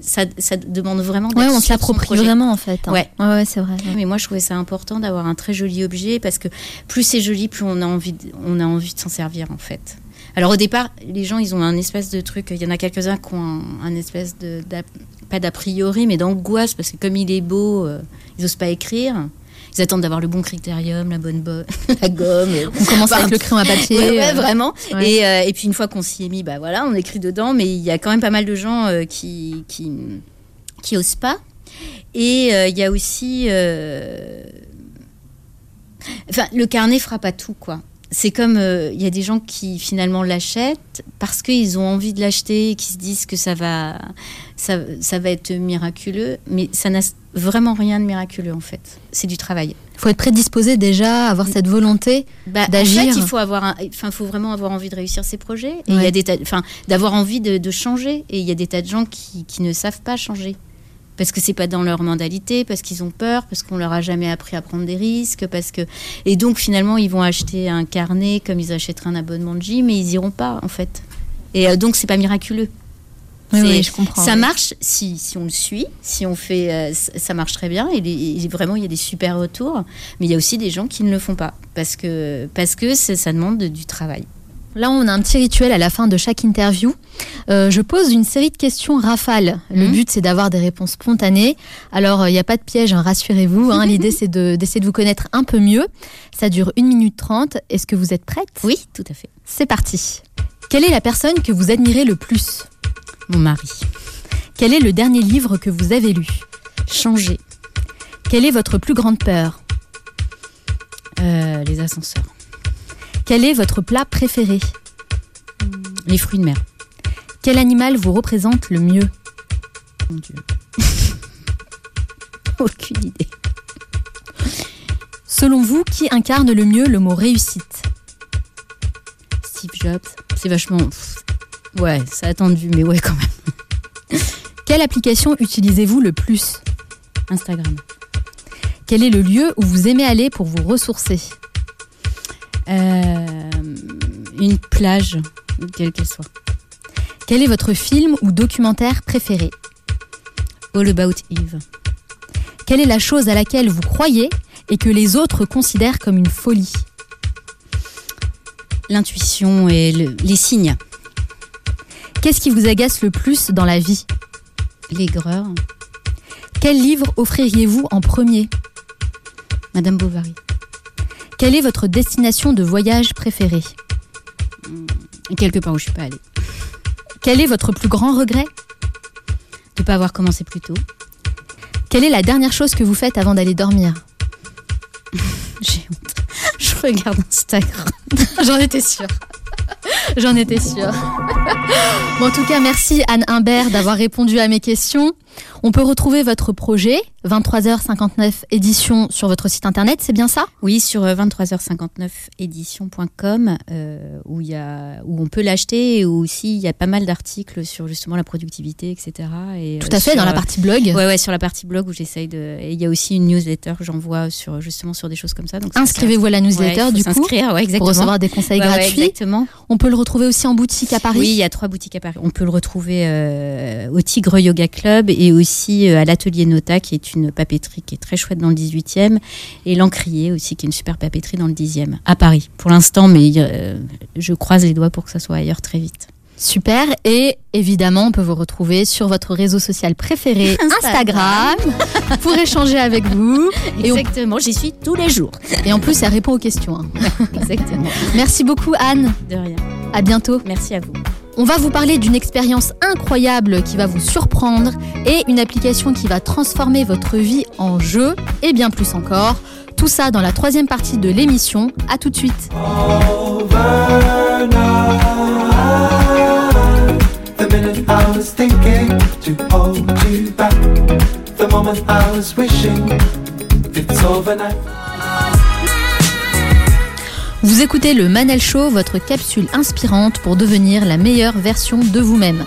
ça, ça demande vraiment. Ouais, d'être on l'approprie son projet. vraiment en fait. hein. Ouais. ouais, ouais, c'est vrai. ouais. Mais moi, je trouvais ça important d'avoir un très joli objet parce que plus c'est joli, plus on a envie, de, on a envie de s'en servir en fait. Alors au départ, les gens, ils ont un espèce de truc. Il y en a quelques-uns qui ont un, un espèce de pas d'a priori, mais d'angoisse parce que comme il est beau, euh, ils n'osent pas écrire. Ils attendent d'avoir le bon critérium, la bonne bo- la gomme. On commence Enfin, avec le crayon à papier. Ouais, ouais, euh, vraiment. ouais. Et, euh, et puis une fois qu'on s'y est mis, bah voilà, on écrit dedans. Mais il y a quand même pas mal de gens euh, qui, qui qui osent pas. Et euh, il y a aussi, enfin, le carnet fera pas tout quoi. C'est comme euh, il y a des gens qui finalement l'achètent parce qu'ils ont envie de l'acheter, et qui se disent que ça va, ça, ça va être miraculeux, mais ça n'a vraiment rien de miraculeux en fait. C'est du travail. faut être prédisposé déjà, avoir cette volonté Bah, d'agir. En fait, il faut avoir, enfin, faut vraiment avoir envie de réussir ses projets. Et il y a des tas, enfin, d'avoir envie de, de changer. Et il y a des tas de gens qui, qui ne savent pas changer parce que c'est pas dans leur mentalité, parce qu'ils ont peur, parce qu'on leur a jamais appris à prendre des risques, parce que et donc finalement ils vont acheter un carnet comme ils achèteraient un abonnement de gym, mais ils iront pas en fait. Et euh, donc c'est pas miraculeux. Oui, je comprends, Ça oui. marche si, si on le suit, si on fait, euh, ça marche très bien. Et, les- et vraiment, il y a des super retours. Mais il y a aussi des gens qui ne le font pas parce que parce que ça, ça demande de- du travail. Là, on a un petit rituel à la fin de chaque interview. Euh, je pose une série de questions rafales. Le Mhm. but, c'est d'avoir des réponses spontanées. Alors, il n'y a pas de piège, hein, rassurez-vous. hein. L'idée, c'est de- d'essayer de vous connaître un peu mieux. Ça dure 1 minute 30. Est-ce que vous êtes prête? Oui, tout à fait. C'est parti. Quelle est la personne que vous admirez le plus? Mon mari. Quel est le dernier livre que vous avez lu? Changer. Quelle est votre plus grande peur? Euh, les ascenseurs. Quel est votre plat préféré? Les fruits de mer. Quel animal vous représente le mieux? Mon Dieu. Aucune idée. Selon vous, qui incarne le mieux le mot réussite? Steve Jobs. C'est vachement. Ouais, c'est attendu, mais ouais, quand même. Quelle application utilisez-vous le plus? Instagram. Quel est le lieu où vous aimez aller pour vous ressourcer? Euh, une plage, quelle qu'elle soit. Quel est votre film ou documentaire préféré? All About Eve. Quelle est la chose à laquelle vous croyez et que les autres considèrent comme une folie? L'intuition et le- les signes. Qu'est-ce qui vous agace le plus dans la vie? L'aigreur. Quel livre offririez-vous en premier? Madame Bovary. Quelle est votre destination de voyage préférée? Et quelque part où je suis pas allée. Quel est votre plus grand regret? De pas avoir commencé plus tôt. Quelle est la dernière chose que vous faites avant d'aller dormir? J'ai honte. Je regarde Instagram. J'en étais sûre. J'en étais sûre. Bon, en tout cas, merci Anne Imbert d'avoir répondu à mes questions. On peut retrouver votre projet 23h59 édition sur votre site internet, c'est bien ça? Oui, sur 23h59édition.com euh, où, il y a, où on peut l'acheter et où aussi il y a pas mal d'articles sur justement la productivité, etc. Et, Tout à fait, dans la partie blog. Ouais, ouais, sur la partie blog où j'essaye de. Et il y a aussi une newsletter que j'envoie sur, justement sur des choses comme ça. Inscrivez-vous à la newsletter ouais, du coup ouais, exactement. pour recevoir des conseils gratuits. exactement. On peut le retrouver aussi en boutique à Paris Oui, il y a trois boutiques à Paris. On peut le retrouver euh, au Tigre Yoga Club et aussi euh, à l'Atelier Nota, qui est une papeterie qui est très chouette dans le 18e, et l'Encrier aussi, qui est une super papeterie dans le 10e, à Paris. Pour l'instant, mais euh, je croise les doigts pour que ça soit ailleurs très vite. Super. Et évidemment, on peut vous retrouver sur votre réseau social préféré, Instagram, pour échanger avec vous. Et on- Exactement, j'y suis tous les jours. Et en plus, elle répond aux questions. hein. Exactement. Merci beaucoup, Anne. De rien. À bientôt. Merci à vous. On va vous parler d'une expérience incroyable qui va vous surprendre et une application qui va transformer votre vie en jeu et bien plus encore. Tout ça dans la troisième partie de l'émission. À tout de suite. Vous écoutez le Manel Show, votre capsule inspirante pour devenir la meilleure version de vous-même.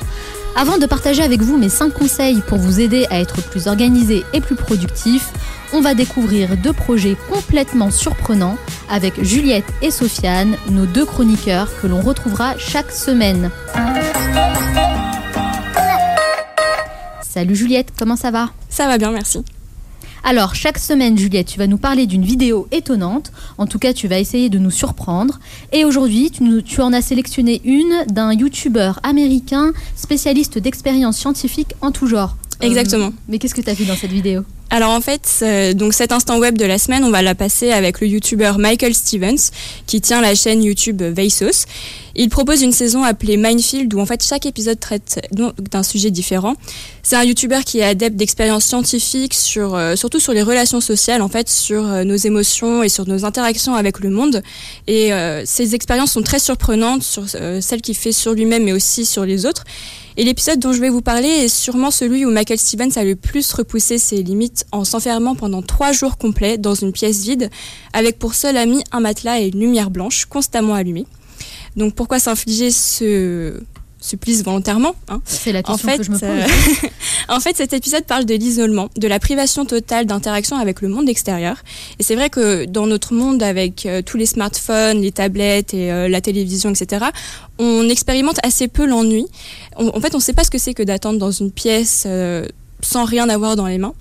Avant de partager avec vous mes 5 conseils pour vous aider à être plus organisé et plus productif, on va découvrir deux projets complètement surprenants avec Juliette et Sofiane, nos deux chroniqueurs que l'on retrouvera chaque semaine. Salut Juliette, comment ça va? Ça va bien, merci. Alors, chaque semaine, Juliette, tu vas nous parler d'une vidéo étonnante. En tout cas, tu vas essayer de nous surprendre. Et aujourd'hui, tu, nous- tu en as sélectionné une d'un YouTuber américain spécialiste d'expériences scientifiques en tout genre. Euh, Exactement. mais qu'est-ce que tu as vu dans cette vidéo? Alors en fait, euh, donc cet instant web de la semaine, on va la passer avec le youtubeur Michael Stevens, qui tient la chaîne YouTube Veysos. Il propose une saison appelée Minefield, où en fait chaque épisode traite d'un sujet différent. C'est un youtubeur qui est adepte d'expériences scientifiques, sur, euh, surtout sur les relations sociales, en fait, sur euh, nos émotions et sur nos interactions avec le monde. Et euh, ces expériences sont très surprenantes sur euh, celles qu'il fait sur lui-même, mais aussi sur les autres. Et l'épisode dont je vais vous parler est sûrement celui où Michael Stevens a le plus repoussé ses limites en s'enfermant pendant trois jours complets dans une pièce vide, avec pour seul ami un matelas et une lumière blanche constamment allumée. Donc pourquoi s'infliger ce supplice volontairement hein C'est la en fait, que je me pose. euh, en fait, cet épisode parle de l'isolement, de la privation totale d'interaction avec le monde extérieur. Et c'est vrai que dans notre monde, avec euh, tous les smartphones, les tablettes et euh, la télévision, etc., on expérimente assez peu l'ennui. En fait, on ne sait pas ce que c'est que d'attendre dans une pièce euh, sans rien avoir dans les mains.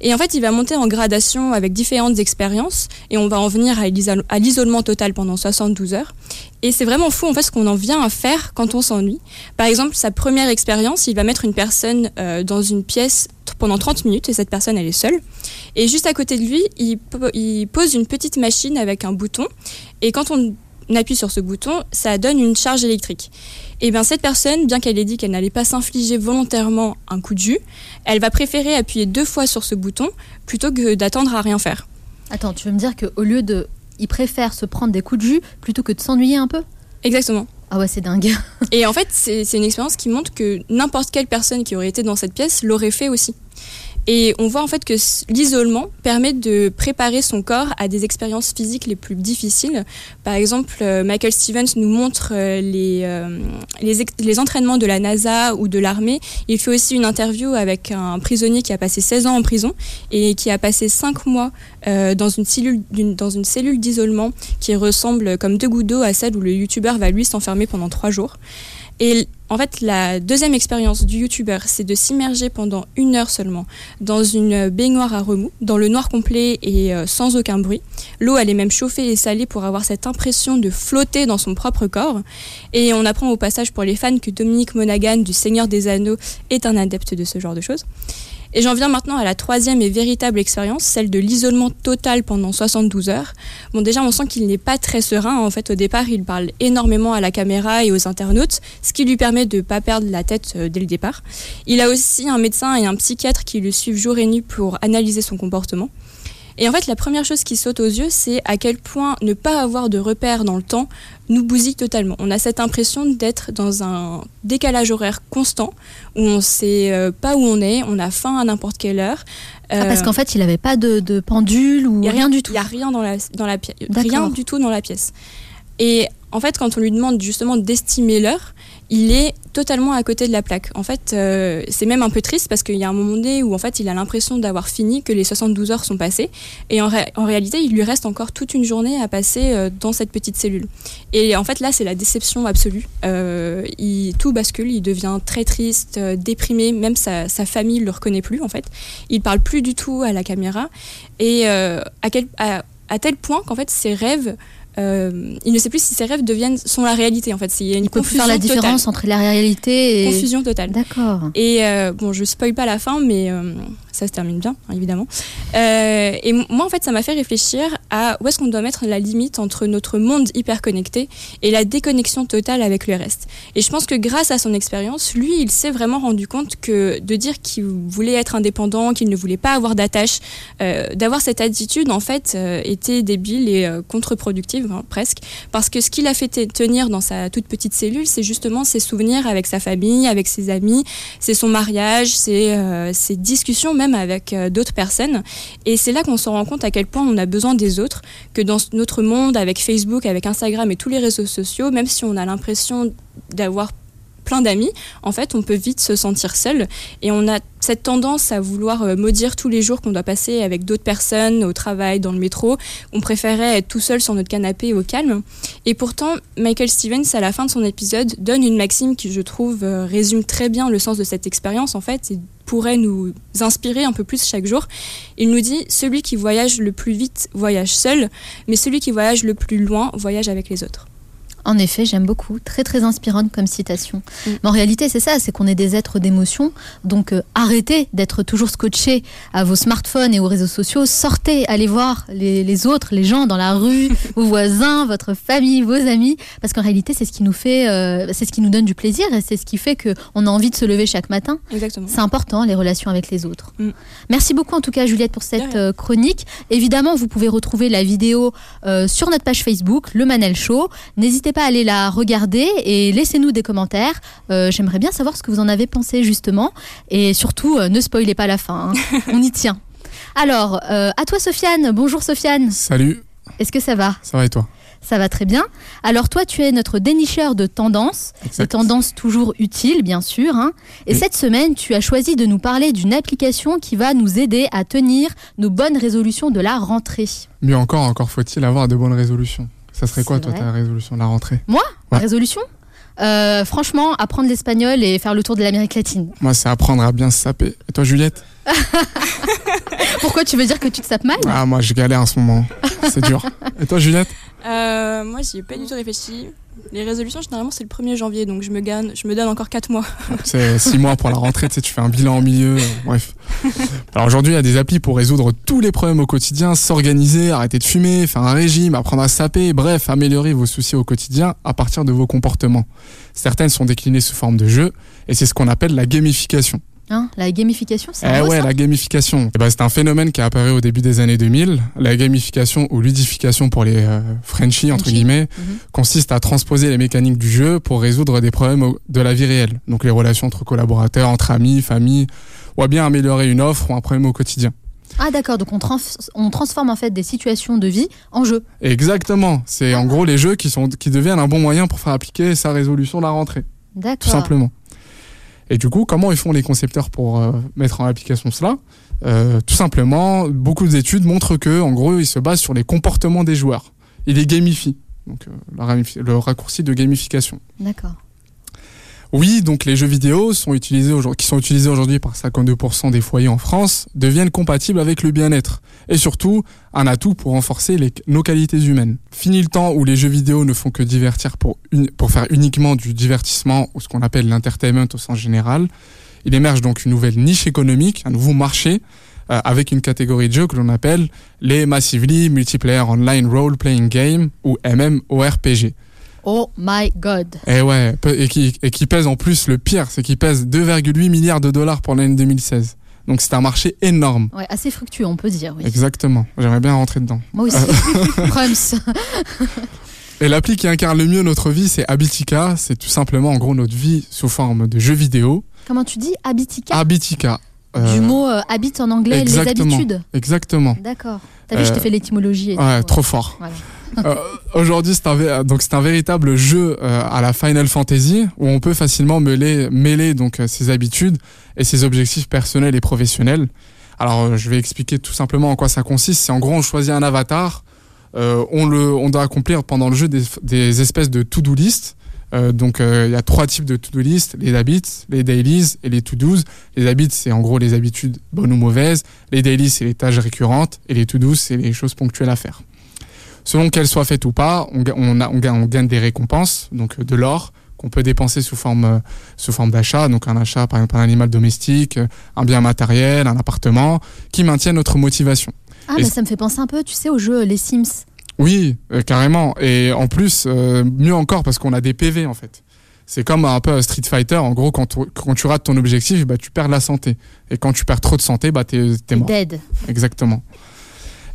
Et en fait, il va monter en gradation avec différentes expériences et on va en venir à l'isol- à l'isolement total pendant 72 heures. Et c'est vraiment fou en fait ce qu'on en vient à faire quand on s'ennuie. Par exemple, sa première expérience, il va mettre une personne euh, dans une pièce pendant 30 minutes et cette personne elle est seule. Et juste à côté de lui, il, il pose une petite machine avec un bouton et quand on appuie sur ce bouton, ça donne une charge électrique. Et bien cette personne, bien qu'elle ait dit qu'elle n'allait pas s'infliger volontairement un coup de jus, elle va préférer appuyer deux fois sur ce bouton plutôt que d'attendre à rien faire. Attends, tu veux me dire qu'au lieu de. Il préfère se prendre des coups de jus plutôt que de s'ennuyer un peu? Exactement. Ah ouais, c'est dingue. Et en fait, c'est c'est une expérience qui montre que n'importe quelle personne qui aurait été dans cette pièce l'aurait fait aussi. Et on voit en fait que l'isolement permet de préparer son corps à des expériences physiques les plus difficiles. Par exemple, euh, Michael Stevens nous montre euh, les, euh, les, entraînements de la NASA ou de l'armée. Il fait aussi une interview avec un prisonnier qui a passé 16 ans en prison et qui a passé 5 mois dans une cellule, dans une cellule d'isolement qui ressemble comme deux gouttes d'eau à celle où le youtubeur va lui s'enfermer pendant 3 jours. Et en fait, la deuxième expérience du youtubeur, c'est de s'immerger pendant une heure seulement dans une baignoire à remous, dans le noir complet et euh, sans aucun bruit. L'eau, elle est même chauffée et salée pour avoir cette impression de flotter dans son propre corps. Et on apprend au passage pour les fans que Dominique Monaghan du Seigneur des Anneaux est un adepte de ce genre de choses. Et j'en viens maintenant à la troisième et véritable expérience, celle de l'isolement total pendant 72 heures. Bon, déjà, on sent qu'il n'est pas très serein. En fait, au départ, il parle énormément à la caméra et aux internautes, ce qui lui permet de ne pas perdre la tête euh, dès le départ. Il a aussi un médecin et un psychiatre qui le suivent jour et nuit pour analyser son comportement. Et en fait, la première chose qui saute aux yeux, c'est à quel point ne pas avoir de repères dans le temps nous bousille totalement. On a cette impression d'être dans un décalage horaire constant où on ne sait euh, pas où on est, on a faim à n'importe quelle heure. Ah, parce Euh, qu'en fait, il n'avait pas de, de pendule ou y a rien, du tout. Il n'y a rien dans la, dans la pièce. Rien du tout dans la pièce. Et en fait, quand on lui demande justement d'estimer l'heure, il est totalement à côté de la plaque. En fait, euh, c'est même un peu triste parce qu'il y a un moment donné où en fait, il a l'impression d'avoir fini, que les 72 heures sont passées. Et en, ré- en réalité, il lui reste encore toute une journée à passer euh, dans cette petite cellule. Et en fait, là, c'est la déception absolue. Euh, il, tout bascule, il devient très triste, déprimé. Même sa, famille ne le reconnaît plus, en fait. Il parle plus du tout à la caméra. Et à, quel, à tel point qu'en fait, ses rêves. Euh, il ne sait plus si ses rêves deviennent sont la réalité en fait. Il y a une Il peut plus confusion faire la totale. différence entre la réalité et. Confusion totale. D'accord. Et euh, bon, je spoil pas la fin, mais euh, ça se termine bien, hein, évidemment. Euh, et moi, en fait, ça m'a fait réfléchir à où est-ce qu'on doit mettre la limite entre notre monde hyper connecté et la déconnexion totale avec le reste. Et je pense que grâce à son expérience, lui, il s'est vraiment rendu compte que de dire qu'il voulait être indépendant, qu'il ne voulait pas avoir d'attache, d'avoir cette attitude, en fait, était débile et contre-productive, presque. Parce que ce qui l'a fait te- tenir dans sa toute petite cellule, c'est justement ses souvenirs avec sa famille, avec ses amis, c'est son mariage, c'est euh, ses discussions même avec euh, d'autres personnes. Et c'est là qu'on se rend compte à quel point on a besoin des autres, que dans notre monde, avec Facebook, avec Instagram et tous les réseaux sociaux, même si on a l'impression d'avoir plein d'amis, en fait, on peut vite se sentir seul. Et on a cette tendance à vouloir euh, maudire tous les jours qu'on doit passer avec d'autres personnes, au travail, dans le métro. On préférait être tout seul sur notre canapé au calme. Et pourtant, Michael Stevens, à la fin de son épisode, donne une maxime qui, je trouve, euh, résume très bien le sens de cette expérience, en fait, et pourrait nous inspirer un peu plus chaque jour. Il nous dit Celui qui voyage le plus vite voyage seul, mais celui qui voyage le plus loin voyage avec les autres. En effet, j'aime beaucoup. Très, très inspirante comme citation. Mm. Mais en réalité, c'est ça, c'est qu'on est des êtres d'émotion. Donc, euh, arrêtez d'être toujours scotché à vos smartphones et aux réseaux sociaux. Sortez, allez voir les, les autres, les gens dans la rue, vos voisins, votre famille, vos amis. Parce qu'en réalité, c'est ce qui nous fait, euh, c'est ce qui nous donne du plaisir et c'est ce qui fait qu'on a envie de se lever chaque matin. Exactement. C'est important, les relations avec les autres. Mm. Merci beaucoup, en tout cas, Juliette, pour cette euh, chronique. Évidemment, vous pouvez retrouver la vidéo sur notre page Facebook, Le Manel Show. N'hésitez pas à aller la regarder et laissez-nous des commentaires. Euh, J'aimerais bien savoir ce que vous en avez pensé, justement. Et surtout, euh, ne spoilez pas la fin. hein. On y tient. Alors, euh, à toi, Sofiane. Bonjour, Sofiane. Salut, Est-ce que ça va? Ça va et toi? Ça va très bien. Alors, toi, tu es notre dénicheur de tendances. Exact. Des tendances toujours utiles, bien sûr. hein. Et Oui. cette semaine, tu as choisi de nous parler d'une application qui va nous aider à tenir nos bonnes résolutions de la rentrée. Mieux encore, encore faut-il avoir de bonnes résolutions. Ça serait quoi, toi, vrai. ta résolution de la rentrée? Moi, Ouais. résolution? Euh, Franchement, apprendre l'espagnol et faire le tour de l'Amérique latine. Moi, c'est apprendre à bien se saper. Et toi, Juliette? Pourquoi tu veux dire que tu te sapes mal? Ah, moi, je galère en ce moment. C'est dur. Et toi, Juliette? Euh, moi, j'y ai pas du tout réfléchi. Les résolutions, généralement, c'est le 1er janvier, donc je me, gagne, je me donne encore 4 mois. C'est six mois pour la rentrée, tu sais, tu fais un bilan au milieu. euh, bref. Alors aujourd'hui, il y a des applis pour résoudre tous les problèmes au quotidien, s'organiser, arrêter de fumer, faire un régime, apprendre à saper, bref, améliorer vos soucis au quotidien à partir de vos comportements. Certaines sont déclinées sous forme de jeux, et c'est ce qu'on appelle la gamification. Hein, La gamification, c'est Eh ouais, ça la gamification. Eh ben, c'est un phénomène qui est apparu au début des années 2000. La gamification ou ludification pour les euh, Frenchies, entre guillemets, Mhm. consiste à transposer les mécaniques du jeu pour résoudre des problèmes de la vie réelle. Donc les relations entre collaborateurs, entre amis, famille, ou à bien améliorer une offre ou un problème au quotidien. Ah d'accord, donc on, trans- on transforme en fait des situations de vie en jeu. Exactement. C'est en gros les jeux qui, sont, qui deviennent un bon moyen pour faire appliquer sa résolution de la rentrée. Tout D'accord. simplement. Et du coup, comment ils font les concepteurs pour euh, mettre en application cela? Euh, Tout simplement, beaucoup d'études montrent que, en gros, ils se basent sur les comportements des joueurs. Ils les gamifient. Donc, euh, le raccourci de gamification. D'accord. Oui, donc les jeux vidéo sont utilisés qui sont utilisés aujourd'hui par 52% des foyers en France, deviennent compatibles avec le bien-être. Et surtout, un atout pour renforcer nos qualités humaines. Fini le temps où les jeux vidéo ne font que divertir pour faire uniquement du divertissement ou ce qu'on appelle l'entertainment au sens général. Il émerge donc une nouvelle niche économique, un nouveau marché, euh, avec une catégorie de jeux que l'on appelle les Massively Multiplayer Online Role Playing Game ou MMORPG. Oh my god. Et ouais, pe- et qui, et qui pèse en plus le pire, c'est qu'il pèse 2,8 milliards de dollars pour l'année 2016. Donc c'est un marché énorme. Ouais, assez fructueux, on peut dire. Oui. Exactement. J'aimerais bien rentrer dedans. Moi aussi. Proms. Et l'appli qui incarne le mieux notre vie, c'est Habitica. C'est tout simplement, en gros, notre vie sous forme de jeux vidéo. Comment tu dis Habitica? Habitica. euh, Du mot euh, habit en anglais, les exactement. habitudes. Exactement. D'accord. T'as vu, je t'ai Euh, fait l'étymologie. Ouais, trop fort. Voilà. Euh, Aujourd'hui, c'est un, vé- donc c'est un véritable jeu euh, à la Final Fantasy où on peut facilement mêler, mêler donc euh, ses habitudes et ses objectifs personnels et professionnels. Alors, euh, je vais expliquer tout simplement en quoi ça consiste. C'est en gros, on choisit un avatar, euh, on le, on doit accomplir pendant le jeu des, des espèces de to-do list. Euh, donc, euh, il y a trois types de to-do list les habits, les dailies et les to-dos. Les habits, c'est en gros les habitudes bonnes ou mauvaises. Les dailies, c'est les tâches récurrentes et les to-dos, c'est les choses ponctuelles à faire. Selon qu'elles soient faites ou pas, on, ga- on, a- on ga- on gagne des récompenses, donc euh, de l'or qu'on peut dépenser sous forme euh, sous forme d'achat, donc un achat par exemple un animal domestique, euh, un bien matériel, un appartement, qui maintient notre motivation. Ah, mais ça me fait penser un peu, tu sais, au jeu Les Sims. Oui, euh, carrément. Et en plus, euh, mieux encore parce qu'on a des PV en fait. C'est comme un peu Street Fighter. En gros, quand, tu- quand tu rates ton objectif, bah, tu perds la santé. Et quand tu perds trop de santé, bah, t'es t'es mort. Dead. Exactement.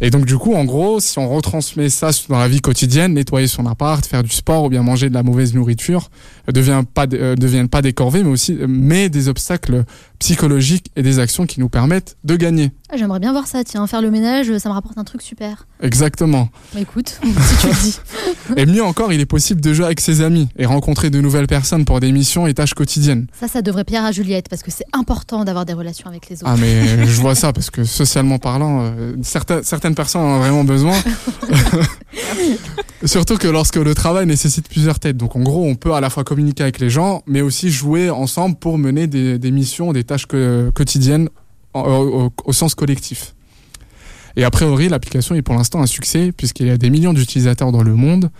Et donc du coup, en gros, si on retransmet ça dans la vie quotidienne, nettoyer son appart, faire du sport ou bien manger de la mauvaise nourriture, euh, devient pas, euh, deviennent pas des corvées, mais aussi euh, mais des obstacles psychologiques et des actions qui nous permettent de gagner. Ah, J'aimerais bien voir ça, tiens, faire le ménage, ça me rapporte un truc super. Exactement. Bah, écoute, si tu le dis. Et mieux encore, il est possible de jouer avec ses amis et rencontrer de nouvelles personnes pour des missions et tâches quotidiennes. Ça, ça devrait plaire à Juliette, parce que c'est important d'avoir des relations avec les autres. Ah mais je vois ça parce que socialement parlant, euh, certaines, certaines personnes en ont vraiment besoin. Surtout que lorsque le travail nécessite plusieurs têtes. Donc en gros, on peut à la fois communiquer avec les gens, mais aussi jouer ensemble pour mener des, missions, des tâches quotidiennes en- au, sens collectif. Et a priori, l'application est pour l'instant un succès puisqu'il y a des millions d'utilisateurs dans le monde.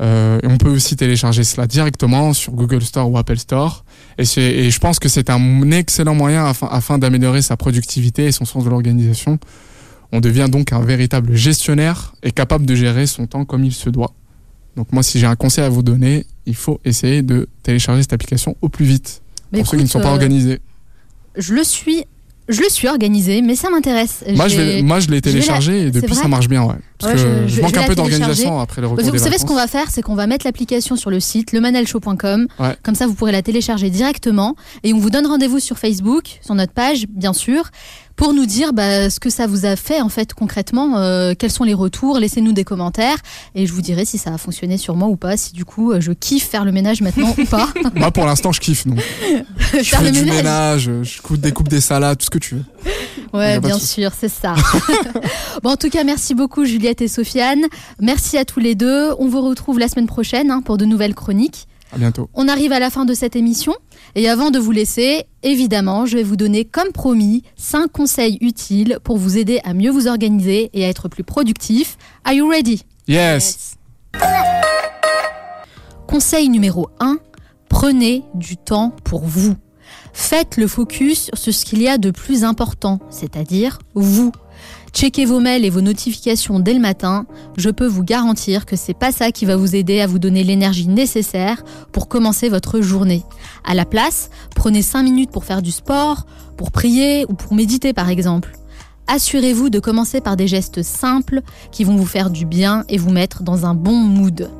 Euh, et on peut aussi télécharger cela directement sur Google Store ou Apple Store. Et, je pense que c'est un excellent moyen afin d'améliorer sa productivité et son sens de l'organisation. On devient donc un véritable gestionnaire et capable de gérer son temps comme il se doit. Donc moi, si j'ai un conseil à vous donner, il faut essayer de télécharger cette application au plus vite. Mais pour ceux qui ne sont pas euh, organisés. Je le suis. Je le suis organisé, mais ça m'intéresse. Moi, je, l'ai la- téléchargé et depuis, ça marche bien. Ouais. Parce Ouais, que je- je, je- manque un peu d'organisation après le retour vous des savez ce qu'on va faire, c'est qu'on va mettre l'application sur le site lemanalshow.com. Ouais. Comme ça, vous pourrez la télécharger directement. Et on vous donne rendez-vous sur Facebook, sur notre page, bien sûr, pour nous dire bah, ce que ça vous a fait en fait concrètement, euh, quels sont les retours. Laissez-nous des commentaires et je vous dirai si ça a fonctionné sur moi ou pas, si du coup euh, je kiffe faire le ménage maintenant ou pas. Moi, pour l'instant, je kiffe. Donc. Je faire fais le du ménage. ménage, je coupe, découpe des salades, tout ce que tu veux. Ouais, bien sûr, c'est ça. bon, en tout cas, merci beaucoup Juliette et Sofiane. Merci à tous les deux. On vous retrouve la semaine prochaine hein, pour de nouvelles chroniques. À bientôt. On arrive à la fin de cette émission et avant de vous laisser, évidemment, je vais vous donner comme promis 5 conseils utiles pour vous aider à mieux vous organiser et à être plus productif. Are you ready? Yes. Conseil numéro 1, prenez du temps pour vous. Faites le focus sur ce qu'il y a de plus important, c'est-à-dire vous. Checkez vos mails et vos notifications dès le matin. Je peux vous garantir que c'est pas ça qui va vous aider à vous donner l'énergie nécessaire pour commencer votre journée. À la place, prenez 5 minutes pour faire du sport, pour prier ou pour méditer par exemple. Assurez-vous de commencer par des gestes simples qui vont vous faire du bien et vous mettre dans un bon mood.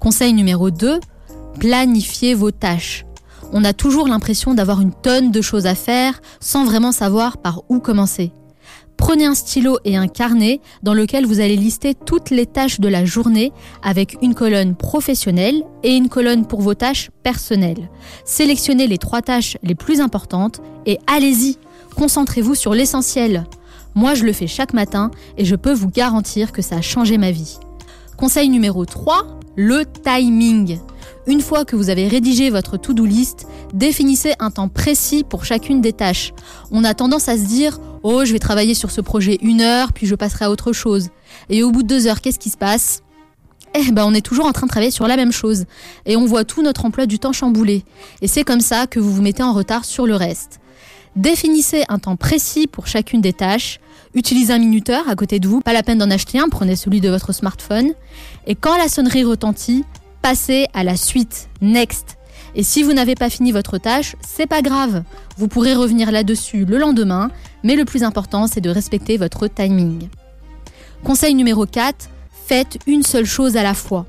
Conseil numéro 2, planifiez vos tâches. On a toujours l'impression d'avoir une tonne de choses à faire sans vraiment savoir par où commencer. Prenez un stylo et un carnet dans lequel vous allez lister toutes les tâches de la journée avec une colonne professionnelle et une colonne pour vos tâches personnelles. Sélectionnez les trois tâches les plus importantes et allez-y, concentrez-vous sur l'essentiel. Moi, je le fais chaque matin et je peux vous garantir que ça a changé ma vie. Conseil numéro 3, le timing. Une fois que vous avez rédigé votre to-do list, définissez un temps précis pour chacune des tâches. On a tendance à se dire Oh, je vais travailler sur ce projet une heure, puis je passerai à autre chose. Et au bout de deux heures, qu'est-ce qui se passe? Eh ben, on est toujours en train de travailler sur la même chose. Et on voit tout notre emploi du temps chamboulé. Et c'est comme ça que vous vous mettez en retard sur le reste. Définissez un temps précis pour chacune des tâches. Utilisez un minuteur à côté de vous. Pas la peine d'en acheter un, prenez celui de votre smartphone. Et quand la sonnerie retentit, passez à la suite. Next. Et si vous n'avez pas fini votre tâche, c'est pas grave. Vous pourrez revenir là-dessus le lendemain, mais le plus important, c'est de respecter votre timing. Conseil numéro 4, faites une seule chose à la fois.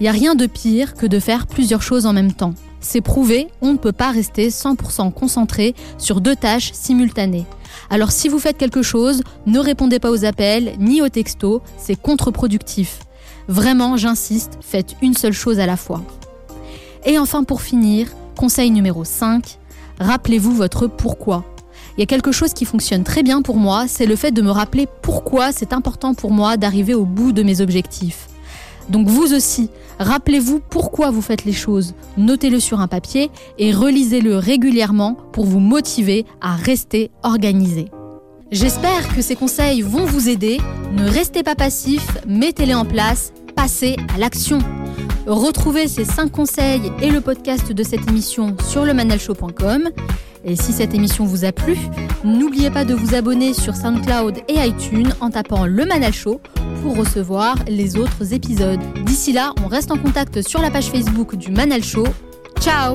Il n'y a rien de pire que de faire plusieurs choses en même temps. C'est prouvé, on ne peut pas rester 100% concentré sur deux tâches simultanées. Alors si vous faites quelque chose, ne répondez pas aux appels ni aux textos, c'est contre-productif. Vraiment, j'insiste, faites une seule chose à la fois. Et enfin pour finir, conseil numéro 5, rappelez-vous votre pourquoi. Il y a quelque chose qui fonctionne très bien pour moi, c'est le fait de me rappeler pourquoi c'est important pour moi d'arriver au bout de mes objectifs. Donc vous aussi, rappelez-vous pourquoi vous faites les choses, notez-le sur un papier et relisez-le régulièrement pour vous motiver à rester organisé. J'espère que ces conseils vont vous aider. Ne restez pas passif, mettez-les en place, passez à l'action. Retrouvez ces 5 conseils et le podcast de cette émission sur le manalshow.com. Et si cette émission vous a plu, n'oubliez pas de vous abonner sur SoundCloud et iTunes en tapant le Manal Show pour recevoir les autres épisodes. D'ici là, on reste en contact sur la page Facebook du Manal Show. Ciao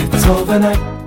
it's overnight.